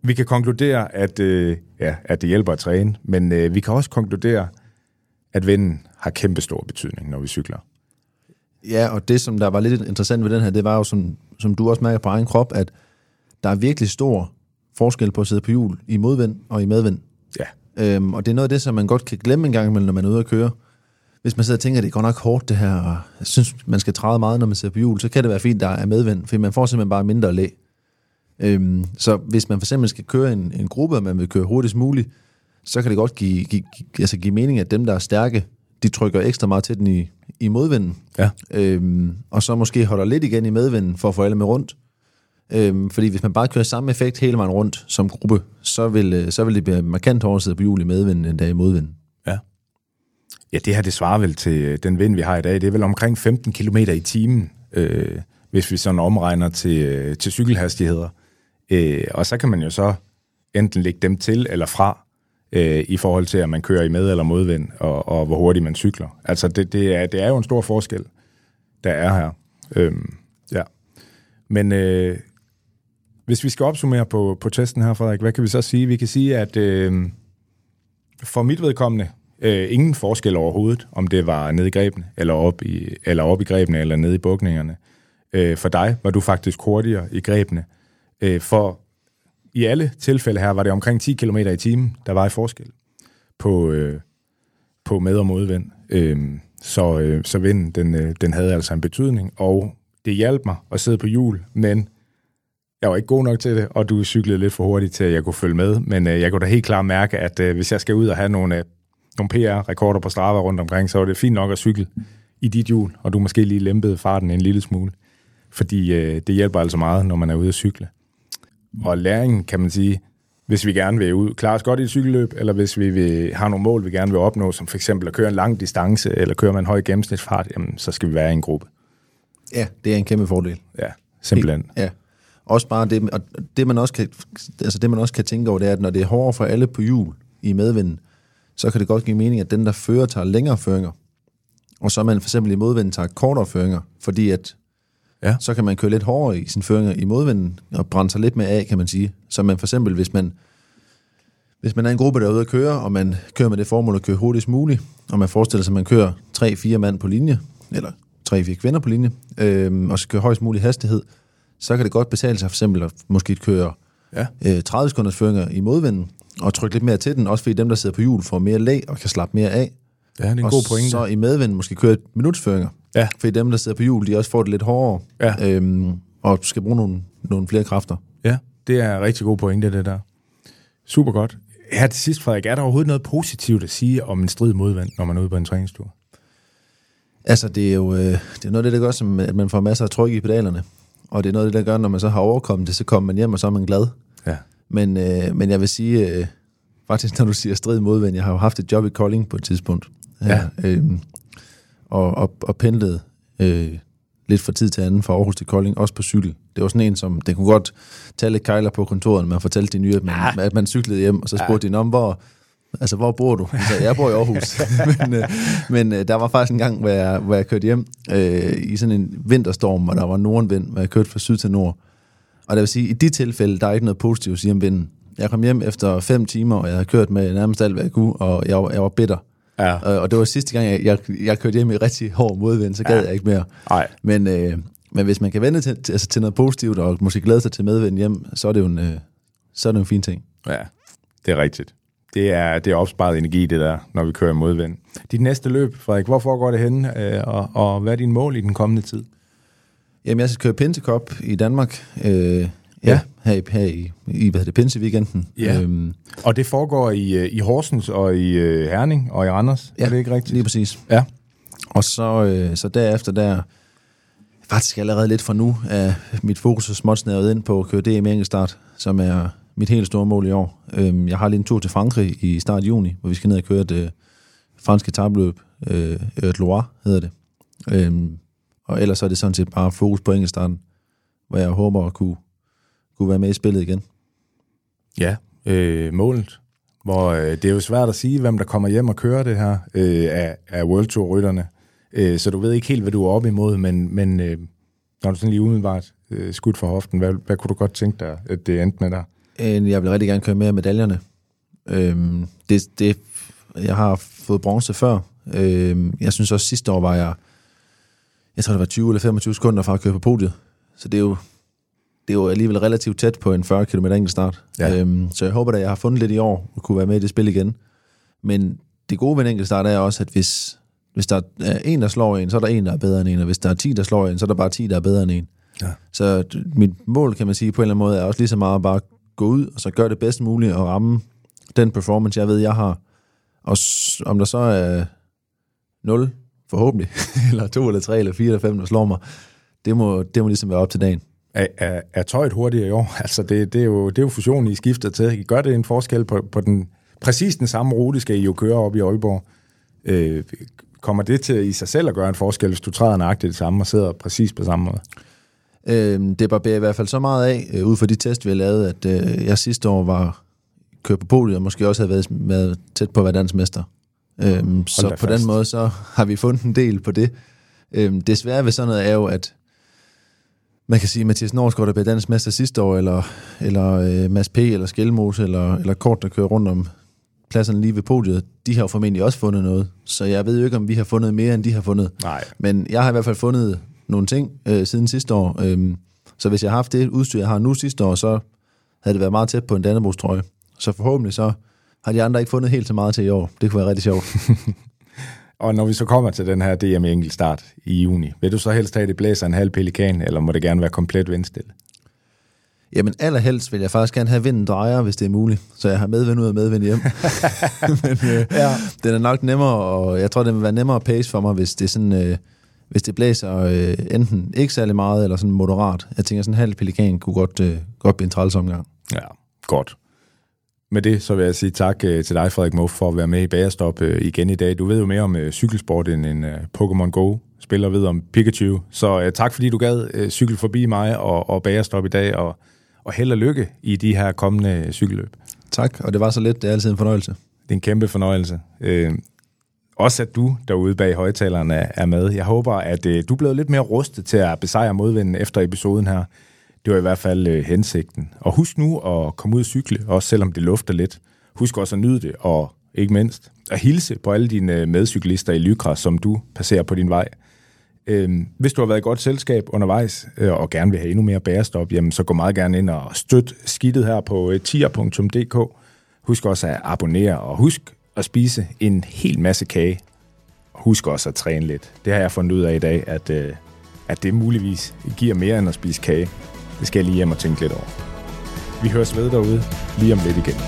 vi kan konkludere, at, øh, ja, at det hjælper at træne, men øh, vi kan også konkludere, at vinden har kæmpe stor betydning, når vi cykler. Ja, og det, som der var lidt interessant ved den her, det var jo, som, som du også mærker på egen krop, at der er virkelig stor forskel på at sidde på hjul i modvind og i medvind. Ja, Øhm, og det er noget af det, som man godt kan glemme en gang imellem, når man er ude at køre. Hvis man sidder og tænker, at det er godt nok hårdt det her, og jeg synes, man skal træde meget, når man sidder på hjul, så kan det være fint, der er medvind, for man får simpelthen bare mindre læg. Øhm, så hvis man for eksempel skal køre en, en gruppe, og man vil køre hurtigst muligt, så kan det godt give, give, give, altså give mening, at dem, der er stærke, de trykker ekstra meget til den i, i modvinden. Ja. Øhm, og så måske holder lidt igen i medvinden, for at få alle med rundt. Øhm, fordi hvis man bare kører samme effekt hele vejen rundt som gruppe, så vil, øh, så vil det blive markant hårdere på hjul i medvinden, end der i modvinden. Ja. Ja, det her, det svarer vel til øh, den vind, vi har i dag. Det er vel omkring 15 km i timen, øh, hvis vi sådan omregner til, øh, til cykelhastigheder. Øh, og så kan man jo så enten lægge dem til eller fra, øh, i forhold til, at man kører i med- eller modvind, og, og hvor hurtigt man cykler. Altså, det, det, er, det er jo en stor forskel, der er her. Øhm, ja. Men øh, hvis vi skal opsummere på, på testen her, Frederik, hvad kan vi så sige? Vi kan sige, at øh, for mit vedkommende, øh, ingen forskel overhovedet, om det var nede i grebene, eller op i, eller op i grebene, eller nede i bukningerne. Øh, for dig var du faktisk hurtigere i grebene. Øh, for i alle tilfælde her var det omkring 10 km i timen, der var i forskel på, øh, på med- og modvind. Øh, så, øh, så vinden, den, øh, den havde altså en betydning, og det hjalp mig at sidde på hjul, men jeg var ikke god nok til det, og du cyklede lidt for hurtigt til, at jeg kunne følge med. Men øh, jeg kunne da helt klart mærke, at øh, hvis jeg skal ud og have nogle, øh, nogle PR-rekorder på Strava rundt omkring, så var det fint nok at cykle i dit hjul, og du måske lige lempede farten en lille smule. Fordi øh, det hjælper altså meget, når man er ude at cykle. Og læringen, kan man sige, hvis vi gerne vil ud, klare os godt i et cykelløb, eller hvis vi vil, har nogle mål, vi gerne vil opnå, som for eksempel at køre en lang distance, eller køre med en høj gennemsnitsfart, jamen, så skal vi være i en gruppe. Ja, det er en kæmpe fordel. Ja, simpelthen. Ja. Også bare det, og det man også kan, altså det man også kan tænke over, det er, at når det er hårdere for alle på hjul i medvinden, så kan det godt give mening, at den, der fører, tager længere føringer, og så man for eksempel i modvinden tager kortere føringer, fordi at Ja. så kan man køre lidt hårdere i sine føringer i modvinden, og brænde sig lidt mere af, kan man sige. Så man for eksempel, hvis man, hvis man er en gruppe, der er ude at køre, og man kører med det formål at køre hurtigst muligt, og man forestiller sig, at man kører 3-4 mand på linje, eller 3-4 kvinder på linje, øhm, og skal køre højst mulig hastighed, så kan det godt betale sig for eksempel at måske køre Ja. øh, 30 sekunders føringer i modvinden, og trykke lidt mere til den, også fordi dem, der sidder på hjul, får mere læg og kan slappe mere af. Ja, det er en og god pointe. så i medvinden måske køre et minutsføringer. Ja. Fordi dem, der sidder på hjul, de også får det lidt hårdere, Ja. øhm, og skal bruge nogle, nogle flere kræfter. Ja, det er rigtig god pointe, det der. Super godt. Her til sidst, Frederik, er der overhovedet noget positivt at sige om en strid modvind, når man er ude på en træningstur? Altså, det er jo øh, det er noget af det, der gør, som, at man får masser af tryk i pedalerne. Og det er noget af det, der gør, når man så har overkommet det, så kommer man hjem, og så er man glad. Ja. Men, øh, men jeg vil sige, øh, faktisk når du siger strid modvind, jeg har jo haft et job i Kolding på et tidspunkt. Ja. Øh, og, og, og pendlede øh, lidt fra tid til anden fra Aarhus til Kolding, også på cykel. Det var sådan en, som det kunne godt tage lidt kejler på kontoret, når man fortalte de nye, at man, ja. at man cyklede hjem, og så spurgte ja. de, om hvor, altså, hvor bor du? Så jeg bor i Aarhus. (laughs) (laughs) men øh, men øh, der var faktisk en gang, hvor jeg, hvor jeg kørte hjem øh, i sådan en vinterstorm, og der var nordenvind, hvor jeg kørte fra syd til nord. Og det vil sige, i de tilfælde, der er ikke noget positivt at sige om vinden. Jeg kom hjem efter fem timer, og jeg havde kørt med nærmest alt, hvad jeg kunne, og jeg, jeg var bitter. Ja. Og, og det var sidste gang, jeg, jeg, jeg kørte hjem i rigtig hård modvind, så gad ja. jeg ikke mere. Nej. Men, øh, men hvis man kan vende til, til, altså til noget positivt, og måske glæde sig til medvind hjem, så er det jo en, øh, så er det jo en fin ting. Ja, det er rigtigt. Det er, det er opsparet energi, det der, når vi kører modvind. Dit næste løb, Frederik, hvor foregår det henne, øh, og, og hvad er din mål i den kommende tid? Jamen, jeg skal køre Pinsekop i Danmark, øh, ja, her, i, her i, i hvad hedder det, Pinse-weekenden. Ja. Øhm, Og det foregår i, øh, i Horsens og i øh, Herning og i Randers, ja, er det ikke rigtigt? lige præcis. Ja. Og så, øh, så derefter, der faktisk allerede lidt fra nu, er mit fokus så småt snæret ind på at køre DM i enkeltstart, som er mit helt store mål i år. Øhm, jeg har lige en tur til Frankrig i start juni, hvor vi skal ned og køre et øh, fransk etabløb, øh, et Loire hedder det. Øhm, og ellers så er det sådan set bare fokus på enkeltstarten, hvor jeg håber at kunne, kunne være med i spillet igen. Ja, øh, målet. Hvor, øh, det er jo svært at sige, hvem der kommer hjem og kører det her øh, af, af World Tour-rytterne. Øh, så du ved ikke helt, hvad du er oppe imod, men, men øh, når du sådan lige umiddelbart øh, skudt for hoften, hvad, hvad kunne du godt tænke dig, at det endte med der? Øh, Jeg vil rigtig gerne køre med af medaljerne. Øhm, det, det, jeg har fået bronze før. Øhm, jeg synes også, sidste år var jeg, jeg tror det var 20 eller 25 sekunder fra at køre på podiet. Så det er jo, det er jo alligevel relativt tæt på en 40 km enkelt start. Ja. Øhm, så jeg håber, at jeg har fundet lidt i år og kunne være med i det spil igen. Men det gode ved en enkelt start er også, at hvis, hvis der er en, der slår en, så er der en, der er bedre end en. Og hvis der er 10, der slår en, så er der bare 10, der er bedre end en. Ja. Så mit mål, kan man sige, på en eller anden måde, er også lige så meget bare at gå ud, og så gøre det bedst muligt, og ramme den performance, jeg ved, jeg har. Og om der så er 0, forhåbentlig, (laughs) eller 2, eller 3, eller 4, eller 5, der slår mig, det må, det må ligesom være op til dagen. Er, er, er tøjet hurtigere i år? (laughs) Altså, det, det, er jo, det er jo fusionen, I skifter til. Gør det en forskel på, på den præcis den samme rute, skal I jo køre op i Aalborg? Øh, kommer det til i sig selv at gøre en forskel, hvis du træder nøjagtigt det samme og sidder præcis på samme måde? Øh, det barberer i hvert fald så meget af, øh, ud fra de test, vi har lavet, at øh, jeg sidste år var kørt på podiet, og måske også havde været, været tæt på at være dansk mester. Øhm, så på fast. den måde, så har vi fundet en del på det. Øhm, det svære ved sådan noget er jo, at man kan sige, at Mathias Norsgaard, der blev dansk mester sidste år, eller, eller øh, Mads P., eller Skelmose, eller, eller Kort, der kører rundt om pladserne lige ved podiet, de har jo formentlig også fundet noget. Så jeg ved jo ikke, om vi har fundet mere, end de har fundet. Nej. Men jeg har i hvert fald fundet nogle ting øh, siden sidste år. Øhm, så hvis jeg har haft det udstyr, jeg har nu sidste år, så havde det været meget tæt på en Dannebrogs trøje. Så forhåbentlig så har de andre ikke fundet helt så meget til i år. Det kunne være rigtig sjovt. (laughs) Og når vi så kommer til den her DM enkeltstart i juni, vil du så helst have, at det blæser en halv pelikan, eller må det gerne være komplet vindstille? Jamen allerhelst vil jeg faktisk gerne have vinden drejer, hvis det er muligt. Så jeg har medvind ud og medvind hjem. (laughs) Men øh, ja. den er nok nemmere, og jeg tror, den vil være nemmere at pace for mig, hvis det, sådan, øh, hvis det blæser øh, enten ikke særlig meget, eller sådan moderat. Jeg tænker, sådan en halv pelikan kunne godt, øh, godt blive en træls omgang. Ja, godt. Med det, så vil jeg sige tak øh, til dig, Frederik Muff, for at være med i Bagerstop øh, igen i dag. Du ved jo mere om øh, cykelsport end en øh, Pokémon Go spiller ved om Pikachu. Så øh, tak, fordi du gad øh, cykel forbi mig og, og Bagerstop i dag, og, og held og lykke i de her kommende cykelløb. Tak, og det var så lidt. Det er altid en fornøjelse. Det er en kæmpe fornøjelse. Øh, også at du derude bag højtalerne er med. Jeg håber, at øh, du er blevet lidt mere rustet til at besejre modvinden efter episoden her. Det var i hvert fald øh, hensigten. Og husk nu at komme ud og cykle, også selvom det lufter lidt. Husk også at nyde det, og ikke mindst at hilse på alle dine øh, medcyklister i Lykra, som du passerer på din vej. Øh, hvis du har været i godt selskab undervejs, øh, og gerne vil have endnu mere bærestop, jamen, så gå meget gerne ind og støt skidtet her på øh, tier.dk. Husk også at abonnere, og husk at spise en hel masse kage. Husk også at træne lidt. Det har jeg fundet ud af i dag, at, øh, at det muligvis giver mere end at spise kage. Det skal jeg lige hjem og tænke lidt over. Vi høres ved derude lige om lidt igen.